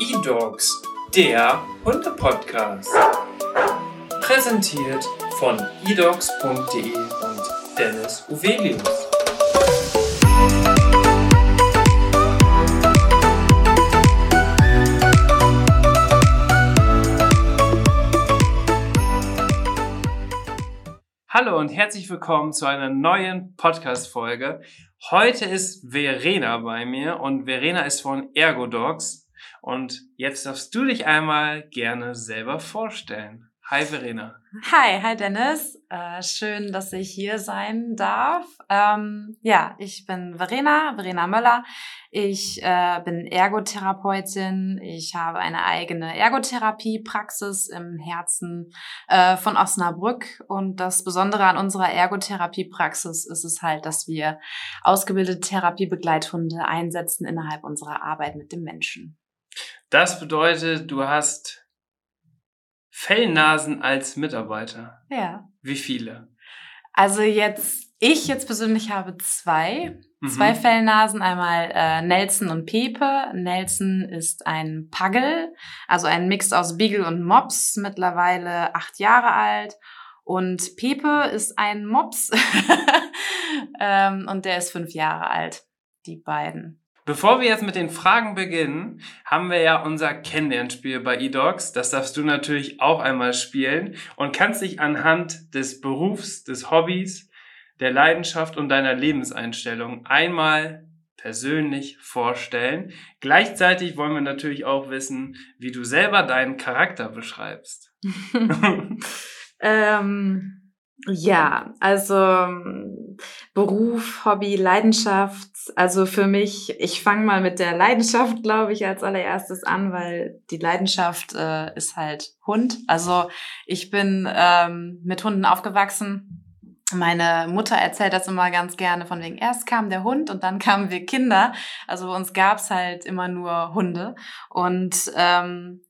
E-Dogs, der Hunde-Podcast. Präsentiert von edogs.de und Dennis Uvelius. Hallo und herzlich willkommen zu einer neuen Podcast-Folge. Heute ist Verena bei mir und Verena ist von Ergodogs. Und jetzt darfst du dich einmal gerne selber vorstellen. Hi Verena. Hi, hi Dennis. Äh, schön, dass ich hier sein darf. Ähm, ja, ich bin Verena, Verena Möller. Ich äh, bin Ergotherapeutin. Ich habe eine eigene Ergotherapiepraxis im Herzen äh, von Osnabrück. Und das Besondere an unserer Ergotherapiepraxis ist es halt, dass wir ausgebildete Therapiebegleithunde einsetzen innerhalb unserer Arbeit mit dem Menschen. Das bedeutet, du hast Fellnasen als Mitarbeiter. Ja. Wie viele? Also jetzt, ich jetzt persönlich habe zwei. Mhm. Zwei Fellnasen, einmal äh, Nelson und Pepe. Nelson ist ein Pagel, also ein Mix aus Beagle und Mops, mittlerweile acht Jahre alt. Und Pepe ist ein Mops ähm, und der ist fünf Jahre alt, die beiden. Bevor wir jetzt mit den Fragen beginnen, haben wir ja unser Kennenlernspiel bei eDogs. Das darfst du natürlich auch einmal spielen und kannst dich anhand des Berufs, des Hobbys, der Leidenschaft und deiner Lebenseinstellung einmal persönlich vorstellen. Gleichzeitig wollen wir natürlich auch wissen, wie du selber deinen Charakter beschreibst. ähm ja, also Beruf, Hobby, Leidenschaft. Also für mich, ich fange mal mit der Leidenschaft, glaube ich, als allererstes an, weil die Leidenschaft äh, ist halt Hund. Also ich bin ähm, mit Hunden aufgewachsen. Meine Mutter erzählt das immer ganz gerne, von wegen erst kam der Hund und dann kamen wir Kinder. Also bei uns gab's halt immer nur Hunde. Und ähm,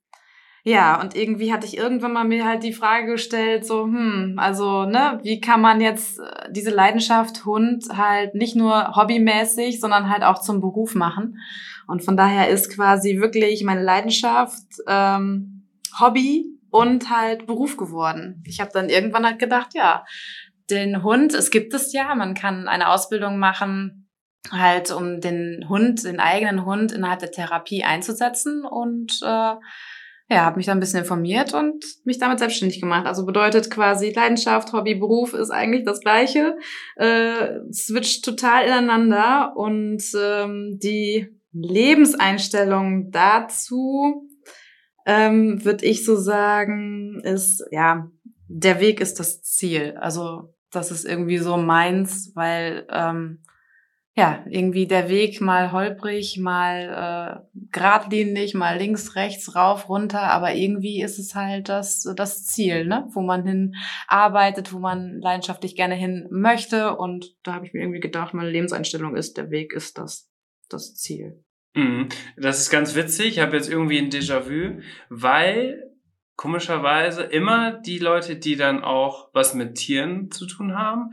ja, und irgendwie hatte ich irgendwann mal mir halt die Frage gestellt, so, hm, also, ne, wie kann man jetzt äh, diese Leidenschaft Hund halt nicht nur hobbymäßig, sondern halt auch zum Beruf machen? Und von daher ist quasi wirklich meine Leidenschaft ähm, Hobby und halt Beruf geworden. Ich habe dann irgendwann halt gedacht, ja, den Hund, es gibt es ja, man kann eine Ausbildung machen, halt um den Hund, den eigenen Hund innerhalb der Therapie einzusetzen und äh, ja, habe mich da ein bisschen informiert und mich damit selbstständig gemacht. Also bedeutet quasi Leidenschaft, Hobby, Beruf ist eigentlich das Gleiche. Äh, switcht total ineinander und ähm, die Lebenseinstellung dazu, ähm, würde ich so sagen, ist, ja, der Weg ist das Ziel. Also das ist irgendwie so meins, weil ähm, ja, irgendwie der Weg mal holprig, mal äh, geradlinig, mal links, rechts, rauf, runter, aber irgendwie ist es halt das, das Ziel, ne? wo man hin arbeitet, wo man leidenschaftlich gerne hin möchte. Und da habe ich mir irgendwie gedacht, meine Lebenseinstellung ist, der Weg ist das, das Ziel. Mhm. Das ist ganz witzig. Ich habe jetzt irgendwie ein Déjà-vu, weil komischerweise immer die Leute, die dann auch was mit Tieren zu tun haben,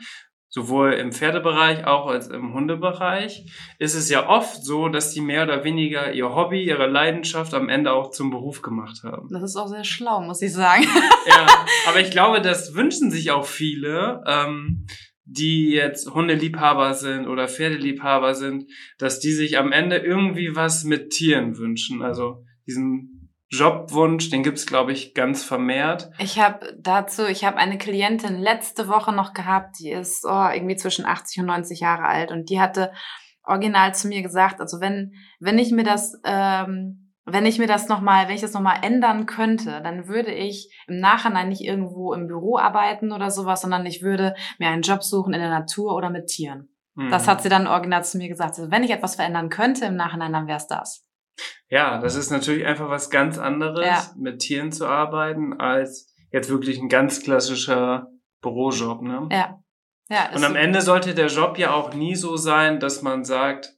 sowohl im Pferdebereich auch als im Hundebereich, ist es ja oft so, dass die mehr oder weniger ihr Hobby, ihre Leidenschaft am Ende auch zum Beruf gemacht haben. Das ist auch sehr schlau, muss ich sagen. ja, aber ich glaube, das wünschen sich auch viele, ähm, die jetzt Hundeliebhaber sind oder Pferdeliebhaber sind, dass die sich am Ende irgendwie was mit Tieren wünschen. Also diesen Jobwunsch, den gibt's glaube ich ganz vermehrt. Ich habe dazu, ich habe eine Klientin letzte Woche noch gehabt, die ist oh, irgendwie zwischen 80 und 90 Jahre alt und die hatte original zu mir gesagt, also wenn wenn ich mir das ähm, wenn ich mir das nochmal, wenn ich das nochmal ändern könnte, dann würde ich im Nachhinein nicht irgendwo im Büro arbeiten oder sowas, sondern ich würde mir einen Job suchen in der Natur oder mit Tieren. Mhm. Das hat sie dann original zu mir gesagt. Also wenn ich etwas verändern könnte im Nachhinein, dann wäre es das. Ja, das ist natürlich einfach was ganz anderes, ja. mit Tieren zu arbeiten, als jetzt wirklich ein ganz klassischer Bürojob, ne? Ja. ja Und am Ende sollte der Job ja auch nie so sein, dass man sagt,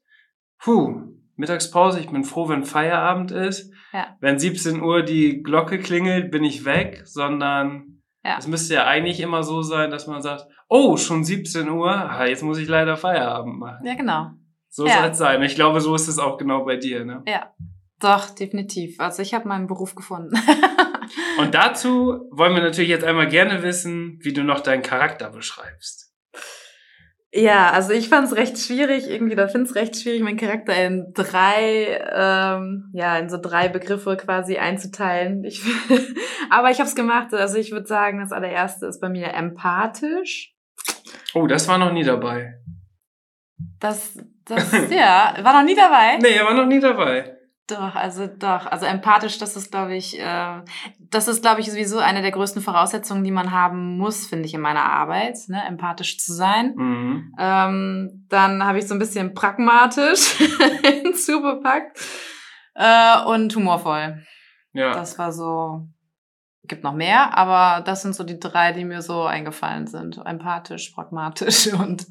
puh, Mittagspause, ich bin froh, wenn Feierabend ist. Ja. Wenn 17 Uhr die Glocke klingelt, bin ich weg, sondern ja. es müsste ja eigentlich immer so sein, dass man sagt, oh, schon 17 Uhr, jetzt muss ich leider Feierabend machen. Ja, genau. So ja. soll es sein. Ich glaube, so ist es auch genau bei dir, ne? Ja, doch, definitiv. Also ich habe meinen Beruf gefunden. Und dazu wollen wir natürlich jetzt einmal gerne wissen, wie du noch deinen Charakter beschreibst. Ja, also ich fand es recht schwierig, irgendwie, da finde es recht schwierig, meinen Charakter in drei, ähm, ja, in so drei Begriffe quasi einzuteilen. Ich, aber ich habe es gemacht. Also ich würde sagen, das allererste ist bei mir empathisch. Oh, das war noch nie dabei. Das, das, ja, war noch nie dabei? Nee, er war noch nie dabei. Doch, also doch. Also empathisch, das ist, glaube ich, äh, das ist, glaube ich, sowieso eine der größten Voraussetzungen, die man haben muss, finde ich, in meiner Arbeit, ne? empathisch zu sein. Mhm. Ähm, dann habe ich so ein bisschen pragmatisch hinzubepackt äh, und humorvoll. Ja. Das war so gibt noch mehr, aber das sind so die drei, die mir so eingefallen sind. Empathisch, pragmatisch und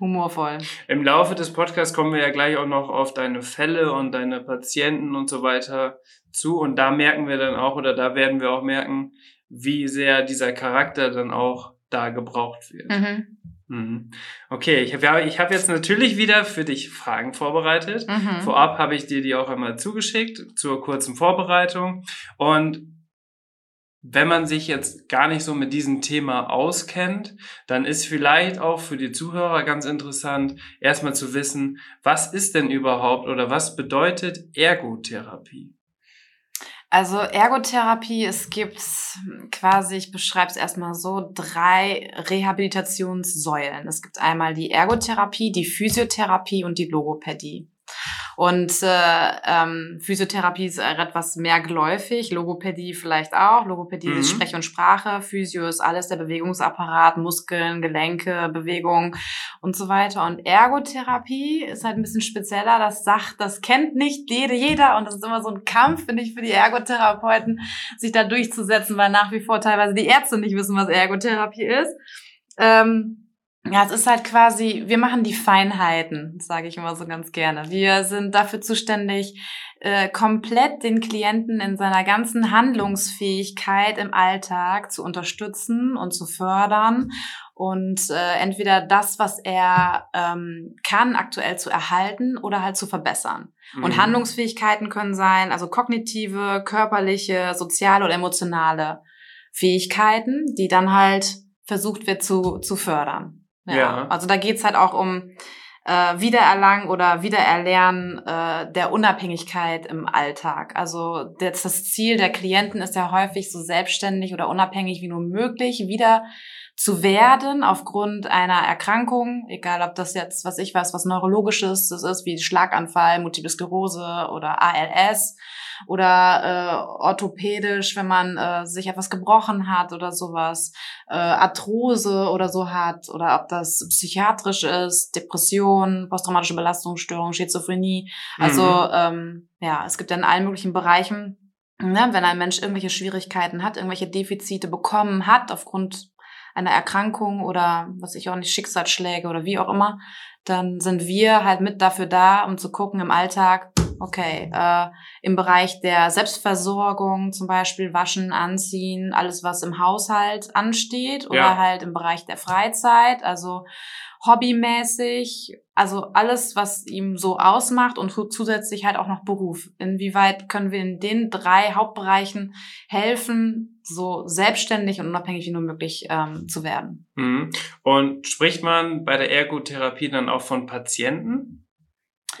humorvoll. Im Laufe des Podcasts kommen wir ja gleich auch noch auf deine Fälle und deine Patienten und so weiter zu. Und da merken wir dann auch, oder da werden wir auch merken, wie sehr dieser Charakter dann auch da gebraucht wird. Mhm. Mhm. Okay, ich habe ich hab jetzt natürlich wieder für dich Fragen vorbereitet. Mhm. Vorab habe ich dir die auch einmal zugeschickt zur kurzen Vorbereitung. Und wenn man sich jetzt gar nicht so mit diesem Thema auskennt, dann ist vielleicht auch für die Zuhörer ganz interessant, erstmal zu wissen, was ist denn überhaupt oder was bedeutet Ergotherapie? Also Ergotherapie, es gibt quasi, ich beschreibe es erstmal so, drei Rehabilitationssäulen. Es gibt einmal die Ergotherapie, die Physiotherapie und die Logopädie. Und äh, ähm, Physiotherapie ist etwas mehr geläufig, Logopädie vielleicht auch. Logopädie mhm. ist Sprech und Sprache, Physio ist alles der Bewegungsapparat, Muskeln, Gelenke, Bewegung und so weiter. Und Ergotherapie ist halt ein bisschen spezieller. Das sagt, das kennt nicht jede, jeder und das ist immer so ein Kampf, finde ich, für die Ergotherapeuten, sich da durchzusetzen, weil nach wie vor teilweise die Ärzte nicht wissen, was Ergotherapie ist. Ähm, ja, es ist halt quasi, wir machen die Feinheiten, sage ich immer so ganz gerne. Wir sind dafür zuständig, äh, komplett den Klienten in seiner ganzen Handlungsfähigkeit im Alltag zu unterstützen und zu fördern und äh, entweder das, was er ähm, kann, aktuell zu erhalten oder halt zu verbessern. Mhm. Und Handlungsfähigkeiten können sein, also kognitive, körperliche, soziale oder emotionale Fähigkeiten, die dann halt versucht wird zu, zu fördern. Ja. ja. Also da geht's halt auch um äh, Wiedererlangen oder Wiedererlernen äh, der Unabhängigkeit im Alltag. Also das, das Ziel der Klienten ist ja häufig so selbstständig oder unabhängig wie nur möglich wieder zu werden aufgrund einer Erkrankung, egal ob das jetzt, was ich weiß, was neurologisches das ist, wie Schlaganfall, Multiple Sklerose oder ALS oder äh, orthopädisch, wenn man äh, sich etwas gebrochen hat oder sowas, äh, Arthrose oder so hat oder ob das psychiatrisch ist, Depression, posttraumatische Belastungsstörung, Schizophrenie. Also mhm. ähm, ja, es gibt ja in allen möglichen Bereichen, ne, wenn ein Mensch irgendwelche Schwierigkeiten hat, irgendwelche Defizite bekommen hat aufgrund einer Erkrankung oder was ich auch nicht, Schicksalsschläge oder wie auch immer, dann sind wir halt mit dafür da, um zu gucken im Alltag, okay, äh, im Bereich der Selbstversorgung zum Beispiel waschen, anziehen, alles was im Haushalt ansteht oder ja. halt im Bereich der Freizeit, also hobbymäßig, also alles, was ihm so ausmacht und zusätzlich halt auch noch Beruf. Inwieweit können wir in den drei Hauptbereichen helfen, so selbstständig und unabhängig wie nur möglich ähm, zu werden? Mhm. Und spricht man bei der Ergotherapie dann auch von Patienten?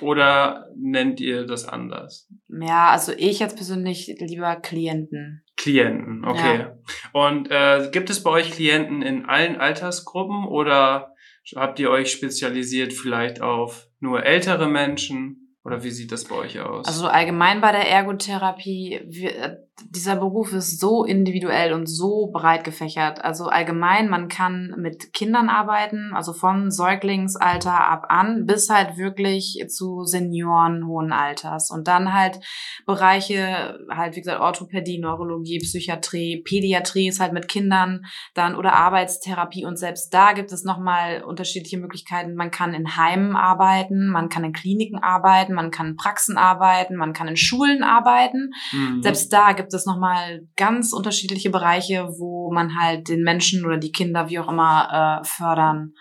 Oder nennt ihr das anders? Ja, also ich jetzt persönlich lieber Klienten. Klienten, okay. Ja. Und äh, gibt es bei euch Klienten in allen Altersgruppen oder habt ihr euch spezialisiert vielleicht auf nur ältere Menschen? Oder wie sieht das bei euch aus? Also allgemein bei der Ergotherapie, wir, dieser Beruf ist so individuell und so breit gefächert. Also allgemein, man kann mit Kindern arbeiten, also von Säuglingsalter ab an bis halt wirklich zu Senioren hohen Alters. Und dann halt Bereiche, halt wie gesagt, Orthopädie, Neurologie, Psychiatrie, Pädiatrie ist halt mit Kindern dann oder Arbeitstherapie. Und selbst da gibt es nochmal unterschiedliche Möglichkeiten. Man kann in Heimen arbeiten, man kann in Kliniken arbeiten, man kann in Praxen arbeiten, man kann in Schulen arbeiten. Mhm. Selbst da gibt es nochmal ganz unterschiedliche Bereiche, wo man halt den Menschen oder die Kinder, wie auch immer, äh, fördern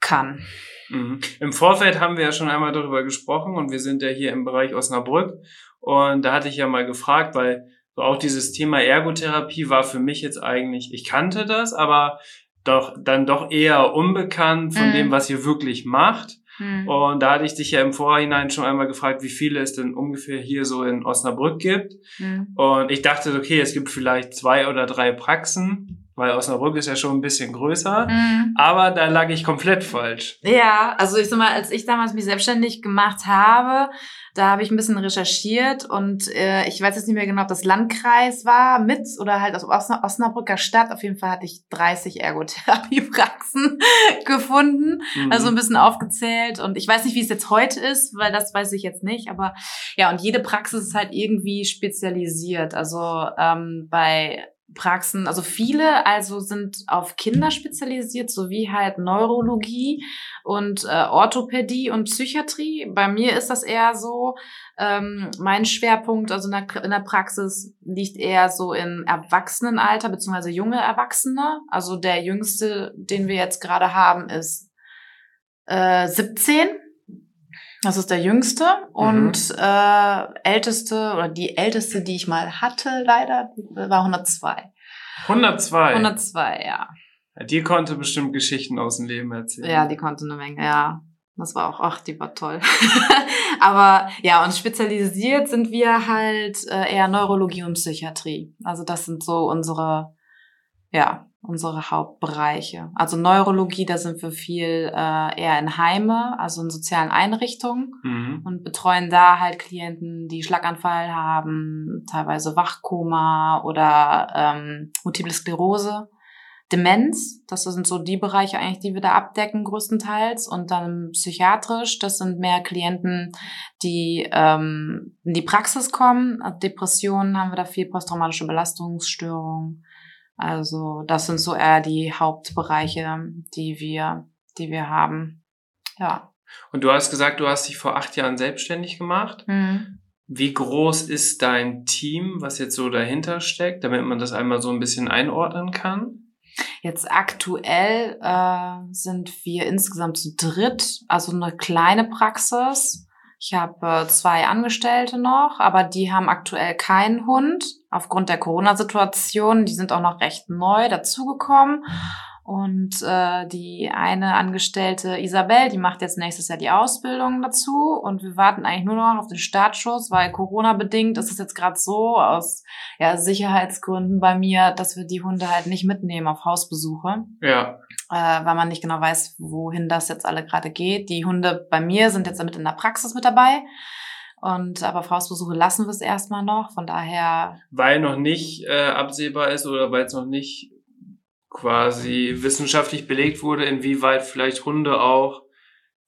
kann. Mhm. Im Vorfeld haben wir ja schon einmal darüber gesprochen und wir sind ja hier im Bereich Osnabrück und da hatte ich ja mal gefragt, weil so auch dieses Thema Ergotherapie war für mich jetzt eigentlich, ich kannte das, aber doch dann doch eher unbekannt von mhm. dem, was ihr wirklich macht. Mhm. Und da hatte ich dich ja im Vorhinein schon einmal gefragt, wie viele es denn ungefähr hier so in Osnabrück gibt. Mhm. Und ich dachte, okay, es gibt vielleicht zwei oder drei Praxen weil Osnabrück ist ja schon ein bisschen größer, mhm. aber da lag ich komplett falsch. Ja, also ich sag mal, als ich damals mich selbstständig gemacht habe, da habe ich ein bisschen recherchiert und äh, ich weiß jetzt nicht mehr genau, ob das Landkreis war mit oder halt aus Osna Osnabrücker Stadt. Auf jeden Fall hatte ich 30 Ergotherapiepraxen gefunden, mhm. also ein bisschen aufgezählt und ich weiß nicht, wie es jetzt heute ist, weil das weiß ich jetzt nicht, aber ja, und jede Praxis ist halt irgendwie spezialisiert. Also ähm, bei Praxen, also viele also sind auf Kinder spezialisiert, sowie halt Neurologie und äh, Orthopädie und Psychiatrie. Bei mir ist das eher so, ähm, mein Schwerpunkt, also in der, in der Praxis, liegt eher so in Erwachsenenalter, beziehungsweise junge Erwachsene. Also der jüngste, den wir jetzt gerade haben, ist äh, 17. Das ist der jüngste und mhm. äh, älteste oder die älteste, die ich mal hatte, leider, war 102. 102? 102, ja. ja. Die konnte bestimmt Geschichten aus dem Leben erzählen. Ja, die konnte eine Menge, ja. Das war auch, ach, die war toll. Aber ja, und spezialisiert sind wir halt äh, eher Neurologie und Psychiatrie. Also das sind so unsere, ja, unsere Hauptbereiche. Also Neurologie, da sind wir viel äh, eher in Heime, also in sozialen Einrichtungen mhm. und betreuen da halt Klienten, die Schlaganfall haben, teilweise Wachkoma oder ähm, Multiple Sklerose. Demenz, das sind so die Bereiche eigentlich, die wir da abdecken größtenteils. Und dann psychiatrisch, das sind mehr Klienten, die ähm, in die Praxis kommen. Depressionen haben wir da viel, posttraumatische Belastungsstörungen also das sind so eher die Hauptbereiche, die wir, die wir haben. Ja. Und du hast gesagt, du hast dich vor acht Jahren selbstständig gemacht. Mhm. Wie groß ist dein Team, was jetzt so dahinter steckt, damit man das einmal so ein bisschen einordnen kann? Jetzt aktuell äh, sind wir insgesamt zu dritt, also eine kleine Praxis. Ich habe äh, zwei Angestellte noch, aber die haben aktuell keinen Hund aufgrund der Corona-Situation. Die sind auch noch recht neu dazugekommen. Und äh, die eine Angestellte Isabel, die macht jetzt nächstes Jahr die Ausbildung dazu. Und wir warten eigentlich nur noch auf den Startschuss, weil Corona-bedingt ist es jetzt gerade so aus ja, Sicherheitsgründen bei mir, dass wir die Hunde halt nicht mitnehmen auf Hausbesuche. Ja. Äh, weil man nicht genau weiß, wohin das jetzt alle gerade geht. Die Hunde bei mir sind jetzt damit in der Praxis mit dabei. Und aber Hausbesuche lassen wir es erstmal noch. Von daher. Weil noch nicht äh, absehbar ist oder weil es noch nicht quasi wissenschaftlich belegt wurde, inwieweit vielleicht Hunde auch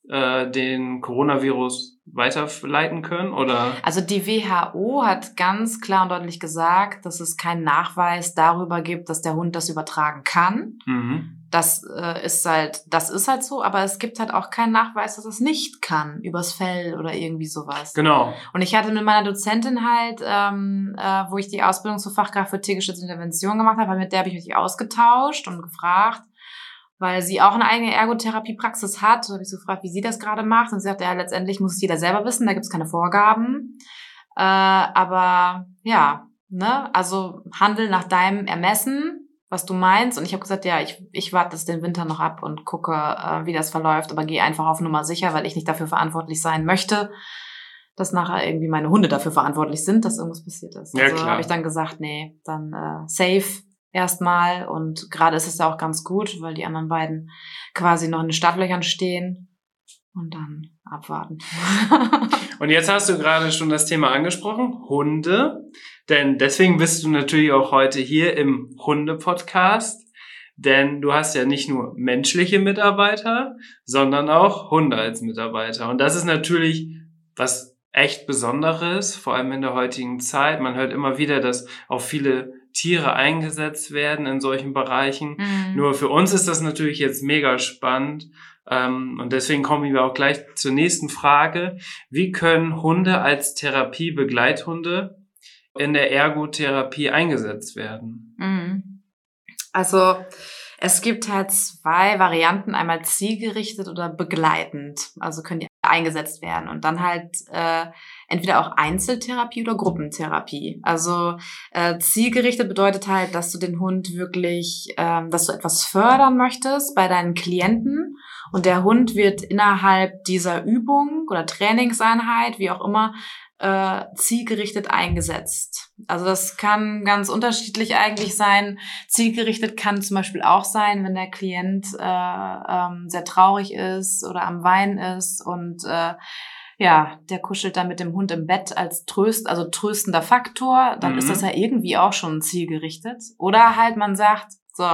äh, den Coronavirus weiterleiten können oder? Also die WHO hat ganz klar und deutlich gesagt, dass es keinen Nachweis darüber gibt, dass der Hund das übertragen kann. Mhm. Das äh, ist halt, das ist halt so, aber es gibt halt auch keinen Nachweis, dass es nicht kann, übers Fell oder irgendwie sowas. Genau. Und ich hatte mit meiner Dozentin halt, ähm, äh, wo ich die Ausbildung zur Fachkraft für tiergeschützte Intervention gemacht habe, mit der habe ich mich ausgetauscht und gefragt, weil sie auch eine eigene Ergotherapiepraxis hat. Da habe ich so gefragt, wie sie das gerade macht. Und sie sagt, ja, letztendlich muss es jeder selber wissen, da gibt es keine Vorgaben. Äh, aber ja, ne, also handel nach deinem Ermessen was du meinst. Und ich habe gesagt, ja, ich, ich warte das den Winter noch ab und gucke, äh, wie das verläuft, aber gehe einfach auf Nummer sicher, weil ich nicht dafür verantwortlich sein möchte, dass nachher irgendwie meine Hunde dafür verantwortlich sind, dass irgendwas passiert ist. Ja, also habe ich dann gesagt, nee, dann äh, safe erstmal. Und gerade ist es ja auch ganz gut, weil die anderen beiden quasi noch in den Startlöchern stehen. Und dann abwarten. und jetzt hast du gerade schon das Thema angesprochen, Hunde. Denn deswegen bist du natürlich auch heute hier im Hunde-Podcast. Denn du hast ja nicht nur menschliche Mitarbeiter, sondern auch Hunde als Mitarbeiter. Und das ist natürlich was echt Besonderes, vor allem in der heutigen Zeit. Man hört immer wieder, dass auch viele Tiere eingesetzt werden in solchen Bereichen. Mhm. Nur für uns ist das natürlich jetzt mega spannend. Ähm, und deswegen kommen wir auch gleich zur nächsten Frage. Wie können Hunde als Therapiebegleithunde in der Ergotherapie eingesetzt werden? Mhm. Also Es gibt halt zwei Varianten, einmal zielgerichtet oder begleitend. Also können die eingesetzt werden und dann halt äh, entweder auch Einzeltherapie oder Gruppentherapie. Also äh, zielgerichtet bedeutet halt, dass du den Hund wirklich, ähm, dass du etwas fördern möchtest bei deinen Klienten und der Hund wird innerhalb dieser Übung oder Trainingseinheit, wie auch immer, äh, zielgerichtet eingesetzt. Also das kann ganz unterschiedlich eigentlich sein. Zielgerichtet kann zum Beispiel auch sein, wenn der Klient äh, ähm, sehr traurig ist oder am Weinen ist und äh, ja, der kuschelt dann mit dem Hund im Bett als Tröst, also tröstender Faktor, dann mhm. ist das ja irgendwie auch schon zielgerichtet. Oder halt man sagt, so,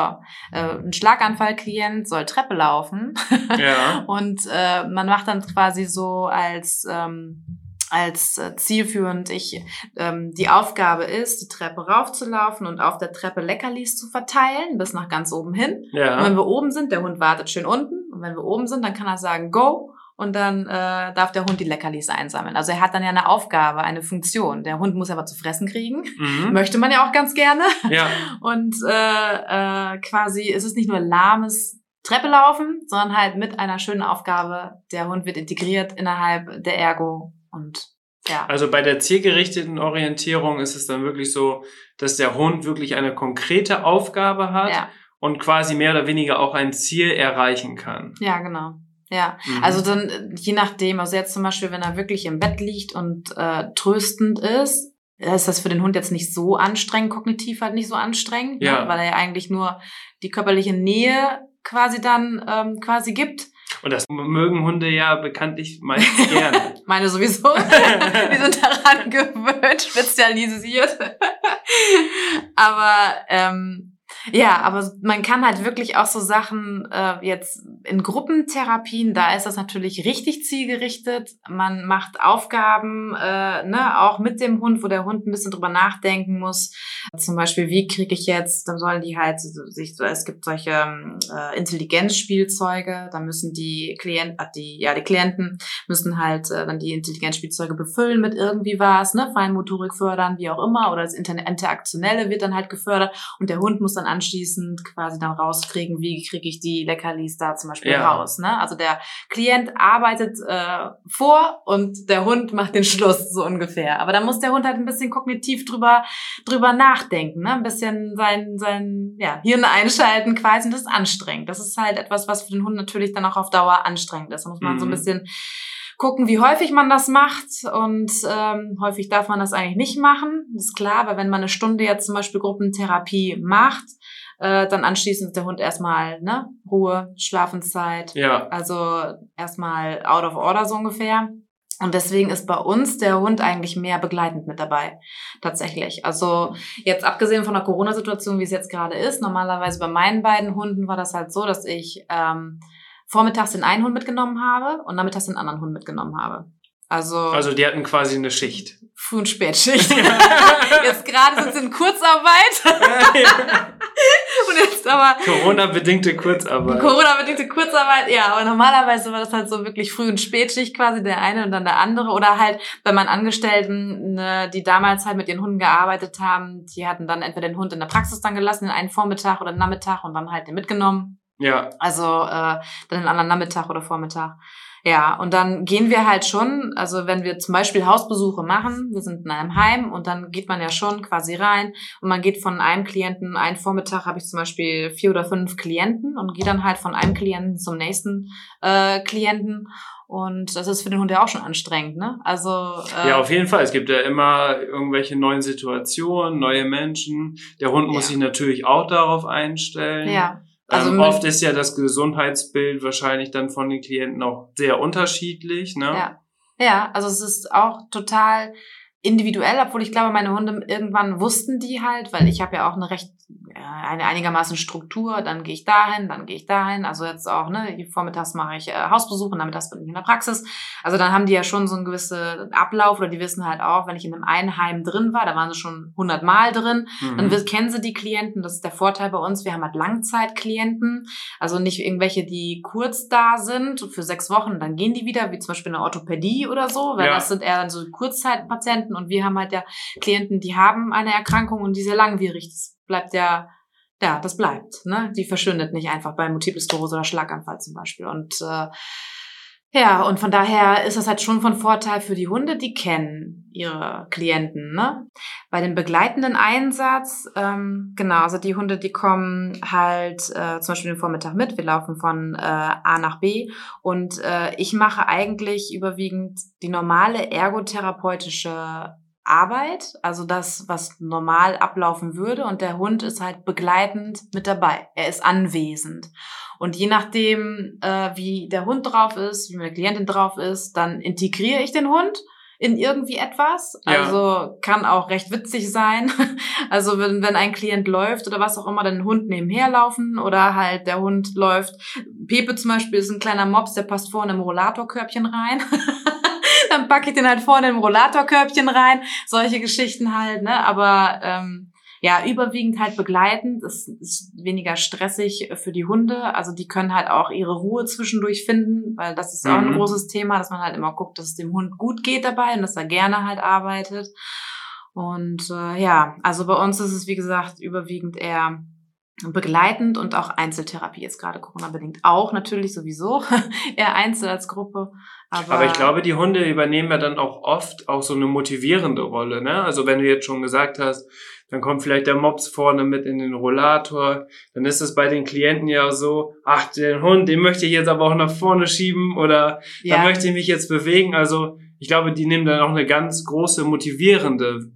äh, ein Schlaganfallklient soll Treppe laufen. Ja. und äh, man macht dann quasi so als ähm, als äh, zielführend ich ähm, die Aufgabe ist, die Treppe raufzulaufen und auf der Treppe Leckerlis zu verteilen, bis nach ganz oben hin. Ja. Und wenn wir oben sind, der Hund wartet schön unten. Und wenn wir oben sind, dann kann er sagen, go. Und dann äh, darf der Hund die Leckerlis einsammeln. Also er hat dann ja eine Aufgabe, eine Funktion. Der Hund muss was zu fressen kriegen. Mhm. Möchte man ja auch ganz gerne. Ja. Und äh, äh, quasi ist es nicht nur lahmes Treppe laufen, sondern halt mit einer schönen Aufgabe. Der Hund wird integriert innerhalb der Ergo und ja. Also bei der zielgerichteten Orientierung ist es dann wirklich so, dass der Hund wirklich eine konkrete Aufgabe hat ja. und quasi mehr oder weniger auch ein Ziel erreichen kann. Ja, genau. Ja, mhm. also dann je nachdem, also jetzt zum Beispiel, wenn er wirklich im Bett liegt und äh, tröstend ist, ist das für den Hund jetzt nicht so anstrengend, kognitiv halt nicht so anstrengend, ne? ja. ne? weil er ja eigentlich nur die körperliche Nähe quasi dann ähm, quasi gibt. Und das mögen Hunde ja bekanntlich meistens gerne. Meine sowieso. Die sind daran gewöhnt, spezialisiert. Aber ähm, ja, aber man kann halt wirklich auch so Sachen äh, jetzt in Gruppentherapien, da ist das natürlich richtig zielgerichtet. Man macht Aufgaben, äh, ne, auch mit dem Hund, wo der Hund ein bisschen drüber nachdenken muss. Zum Beispiel, wie kriege ich jetzt, dann sollen die halt sich, es gibt solche äh, Intelligenzspielzeuge, da müssen die Klienten, äh, die, ja, die Klienten müssen halt äh, dann die Intelligenzspielzeuge befüllen mit irgendwie was, ne, Feinmotorik fördern, wie auch immer, oder das Interaktionelle wird dann halt gefördert. Und der Hund muss dann anschließend quasi dann rauskriegen, wie kriege ich die Leckerlis da zum Beispiel ja. raus. Ne? Also der Klient arbeitet äh, vor und der Hund macht den Schluss so ungefähr. Aber da muss der Hund halt ein bisschen kognitiv drüber drüber nachdenken, ne? ein bisschen sein sein ja, Hirn einschalten quasi und das ist anstrengend. Das ist halt etwas, was für den Hund natürlich dann auch auf Dauer anstrengend ist. Da muss man mhm. so ein mhm. bisschen gucken, wie häufig man das macht. Und ähm, häufig darf man das eigentlich nicht machen. Das ist klar, aber wenn man eine Stunde jetzt zum Beispiel Gruppentherapie macht, äh, dann anschließend der Hund erstmal ne, Ruhe, Schlafenszeit. Ja. Also erstmal out of order so ungefähr. Und deswegen ist bei uns der Hund eigentlich mehr begleitend mit dabei. Tatsächlich. Also jetzt abgesehen von der Corona-Situation, wie es jetzt gerade ist, normalerweise bei meinen beiden Hunden war das halt so, dass ich ähm, vormittags den einen Hund mitgenommen habe und nachmittags den anderen Hund mitgenommen habe. Also, also die hatten quasi eine Schicht. Früh- und Spätschicht. jetzt gerade sind sie in Kurzarbeit. und jetzt aber. Corona-bedingte Kurzarbeit. Corona-bedingte Kurzarbeit, ja. Aber normalerweise war das halt so wirklich Früh- und Spätschicht quasi, der eine und dann der andere. Oder halt bei meinen Angestellten, ne, die damals halt mit ihren Hunden gearbeitet haben, die hatten dann entweder den Hund in der Praxis dann gelassen, den einen Vormittag oder Nachmittag und dann halt den mitgenommen. Ja. Also äh, dann den anderen Nachmittag oder Vormittag. Ja, und dann gehen wir halt schon, also wenn wir zum Beispiel Hausbesuche machen, wir sind in einem Heim und dann geht man ja schon quasi rein und man geht von einem Klienten, einen Vormittag habe ich zum Beispiel vier oder fünf Klienten und gehe dann halt von einem Klienten zum nächsten äh, Klienten und das ist für den Hund ja auch schon anstrengend, ne? Also äh, ja, auf jeden Fall. Es gibt ja immer irgendwelche neuen Situationen, neue Menschen. Der Hund muss ja. sich natürlich auch darauf einstellen. Ja. Also ähm, oft ist ja das Gesundheitsbild wahrscheinlich dann von den Klienten auch sehr unterschiedlich. Ne? Ja. ja, also es ist auch total individuell, obwohl ich glaube, meine Hunde irgendwann wussten die halt, weil ich habe ja auch eine recht eine einigermaßen Struktur, dann gehe ich dahin, dann gehe ich dahin. Also jetzt auch, ne, vormittags mache ich äh, Hausbesuch und nachmittags bin ich in der Praxis. Also dann haben die ja schon so einen gewissen Ablauf oder die wissen halt auch, wenn ich in einem Einheim drin war, da waren sie schon hundertmal drin, mhm. dann kennen sie die Klienten. Das ist der Vorteil bei uns. Wir haben halt Langzeitklienten, also nicht irgendwelche, die kurz da sind für sechs Wochen, dann gehen die wieder, wie zum Beispiel eine Orthopädie oder so, weil ja. das sind eher dann so Kurzzeitpatienten und wir haben halt ja Klienten, die haben eine Erkrankung und die sehr langwierig. Das bleibt ja ja, das bleibt. Ne? Die verschwindet nicht einfach bei Multiple Sklerose oder Schlaganfall zum Beispiel. Und äh, ja, und von daher ist das halt schon von Vorteil für die Hunde, die kennen ihre Klienten. Ne? Bei dem begleitenden Einsatz, ähm, genau, also die Hunde, die kommen halt äh, zum Beispiel den Vormittag mit. Wir laufen von äh, A nach B und äh, ich mache eigentlich überwiegend die normale ergotherapeutische Arbeit, also das, was normal ablaufen würde. Und der Hund ist halt begleitend mit dabei. Er ist anwesend. Und je nachdem, äh, wie der Hund drauf ist, wie meine Klientin drauf ist, dann integriere ich den Hund in irgendwie etwas. Ja. Also kann auch recht witzig sein. Also wenn, wenn ein Klient läuft oder was auch immer, dann den Hund nebenher laufen oder halt der Hund läuft. Pepe zum Beispiel ist ein kleiner Mops, der passt vorne im Rollatorkörbchen rein. dann packe ich den halt vorne im Rollatorkörbchen rein. Solche Geschichten halt, ne? Aber ähm, ja, überwiegend halt begleitend. Es ist weniger stressig für die Hunde. Also die können halt auch ihre Ruhe zwischendurch finden, weil das ist mhm. auch ein mhm. großes Thema, dass man halt immer guckt, dass es dem Hund gut geht dabei und dass er gerne halt arbeitet. Und äh, ja, also bei uns ist es, wie gesagt, überwiegend eher begleitend und auch Einzeltherapie jetzt gerade Corona-bedingt auch natürlich sowieso eher Einzel als Gruppe. Aber, aber ich glaube, die Hunde übernehmen ja dann auch oft auch so eine motivierende Rolle. Ne? Also wenn du jetzt schon gesagt hast, dann kommt vielleicht der Mops vorne mit in den Rollator, dann ist es bei den Klienten ja so, ach, den Hund, den möchte ich jetzt aber auch nach vorne schieben oder ja. da möchte ich mich jetzt bewegen. Also ich glaube, die nehmen dann auch eine ganz große motivierende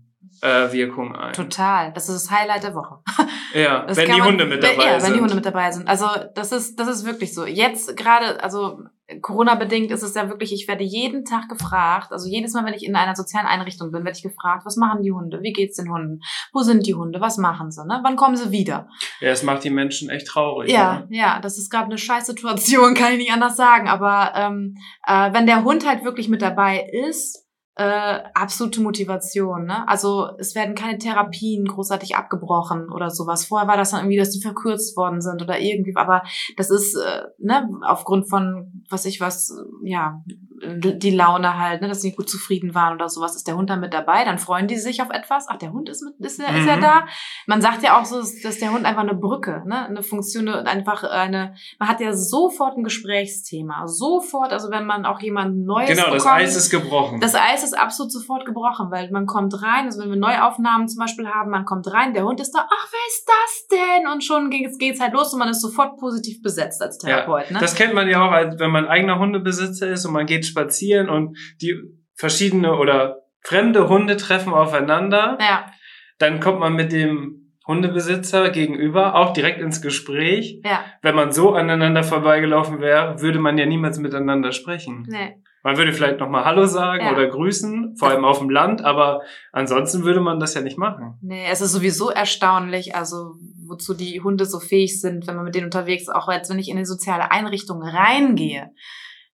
äh, Wirkung ein. Total. Das ist das Highlight der Woche. Ja, das wenn die man, Hunde mit dabei ja, sind. Ja, wenn die Hunde mit dabei sind. Also das ist, das ist wirklich so. Jetzt gerade, also Corona-bedingt ist es ja wirklich, ich werde jeden Tag gefragt, also jedes Mal, wenn ich in einer sozialen Einrichtung bin, werde ich gefragt, was machen die Hunde? Wie geht's den Hunden? Wo sind die Hunde? Was machen sie? Ne? Wann kommen sie wieder? Ja, es macht die Menschen echt traurig. Ja, oder? ja, das ist gerade eine Scheißsituation, kann ich nicht anders sagen. Aber ähm, äh, wenn der Hund halt wirklich mit dabei ist, äh, absolute Motivation. Ne? Also es werden keine Therapien großartig abgebrochen oder sowas. Vorher war das dann irgendwie, dass die verkürzt worden sind oder irgendwie, aber das ist äh, ne, aufgrund von, was ich was, ja, die Laune halt, ne, dass sie gut zufrieden waren oder sowas, ist der Hund dann mit dabei, dann freuen die sich auf etwas. Ach, der Hund ist mit, ist, er, mhm. ist er da? Man sagt ja auch so, dass der Hund einfach eine Brücke, ne, eine Funktion, einfach eine, man hat ja sofort ein Gesprächsthema, sofort, also wenn man auch jemand Neues Genau, bekommt, das Eis ist gebrochen. Das Eis ist absolut sofort gebrochen, weil man kommt rein, also wenn wir Neuaufnahmen zum Beispiel haben, man kommt rein, der Hund ist da, ach, wer ist das denn? Und schon geht's, geht's halt los und man ist sofort positiv besetzt als Therapeut, ja, ne? Das kennt man ja auch, wenn man eigener Hundebesitzer ist und man geht spazieren und die verschiedene oder fremde Hunde treffen aufeinander. Ja. Dann kommt man mit dem Hundebesitzer gegenüber auch direkt ins Gespräch. Ja. Wenn man so aneinander vorbeigelaufen wäre, würde man ja niemals miteinander sprechen. Nee. Man würde vielleicht nochmal Hallo sagen ja. oder grüßen, vor allem auf dem Land, aber ansonsten würde man das ja nicht machen. Nee, es ist sowieso erstaunlich, also wozu die Hunde so fähig sind, wenn man mit denen unterwegs ist, auch als wenn ich in eine soziale Einrichtung reingehe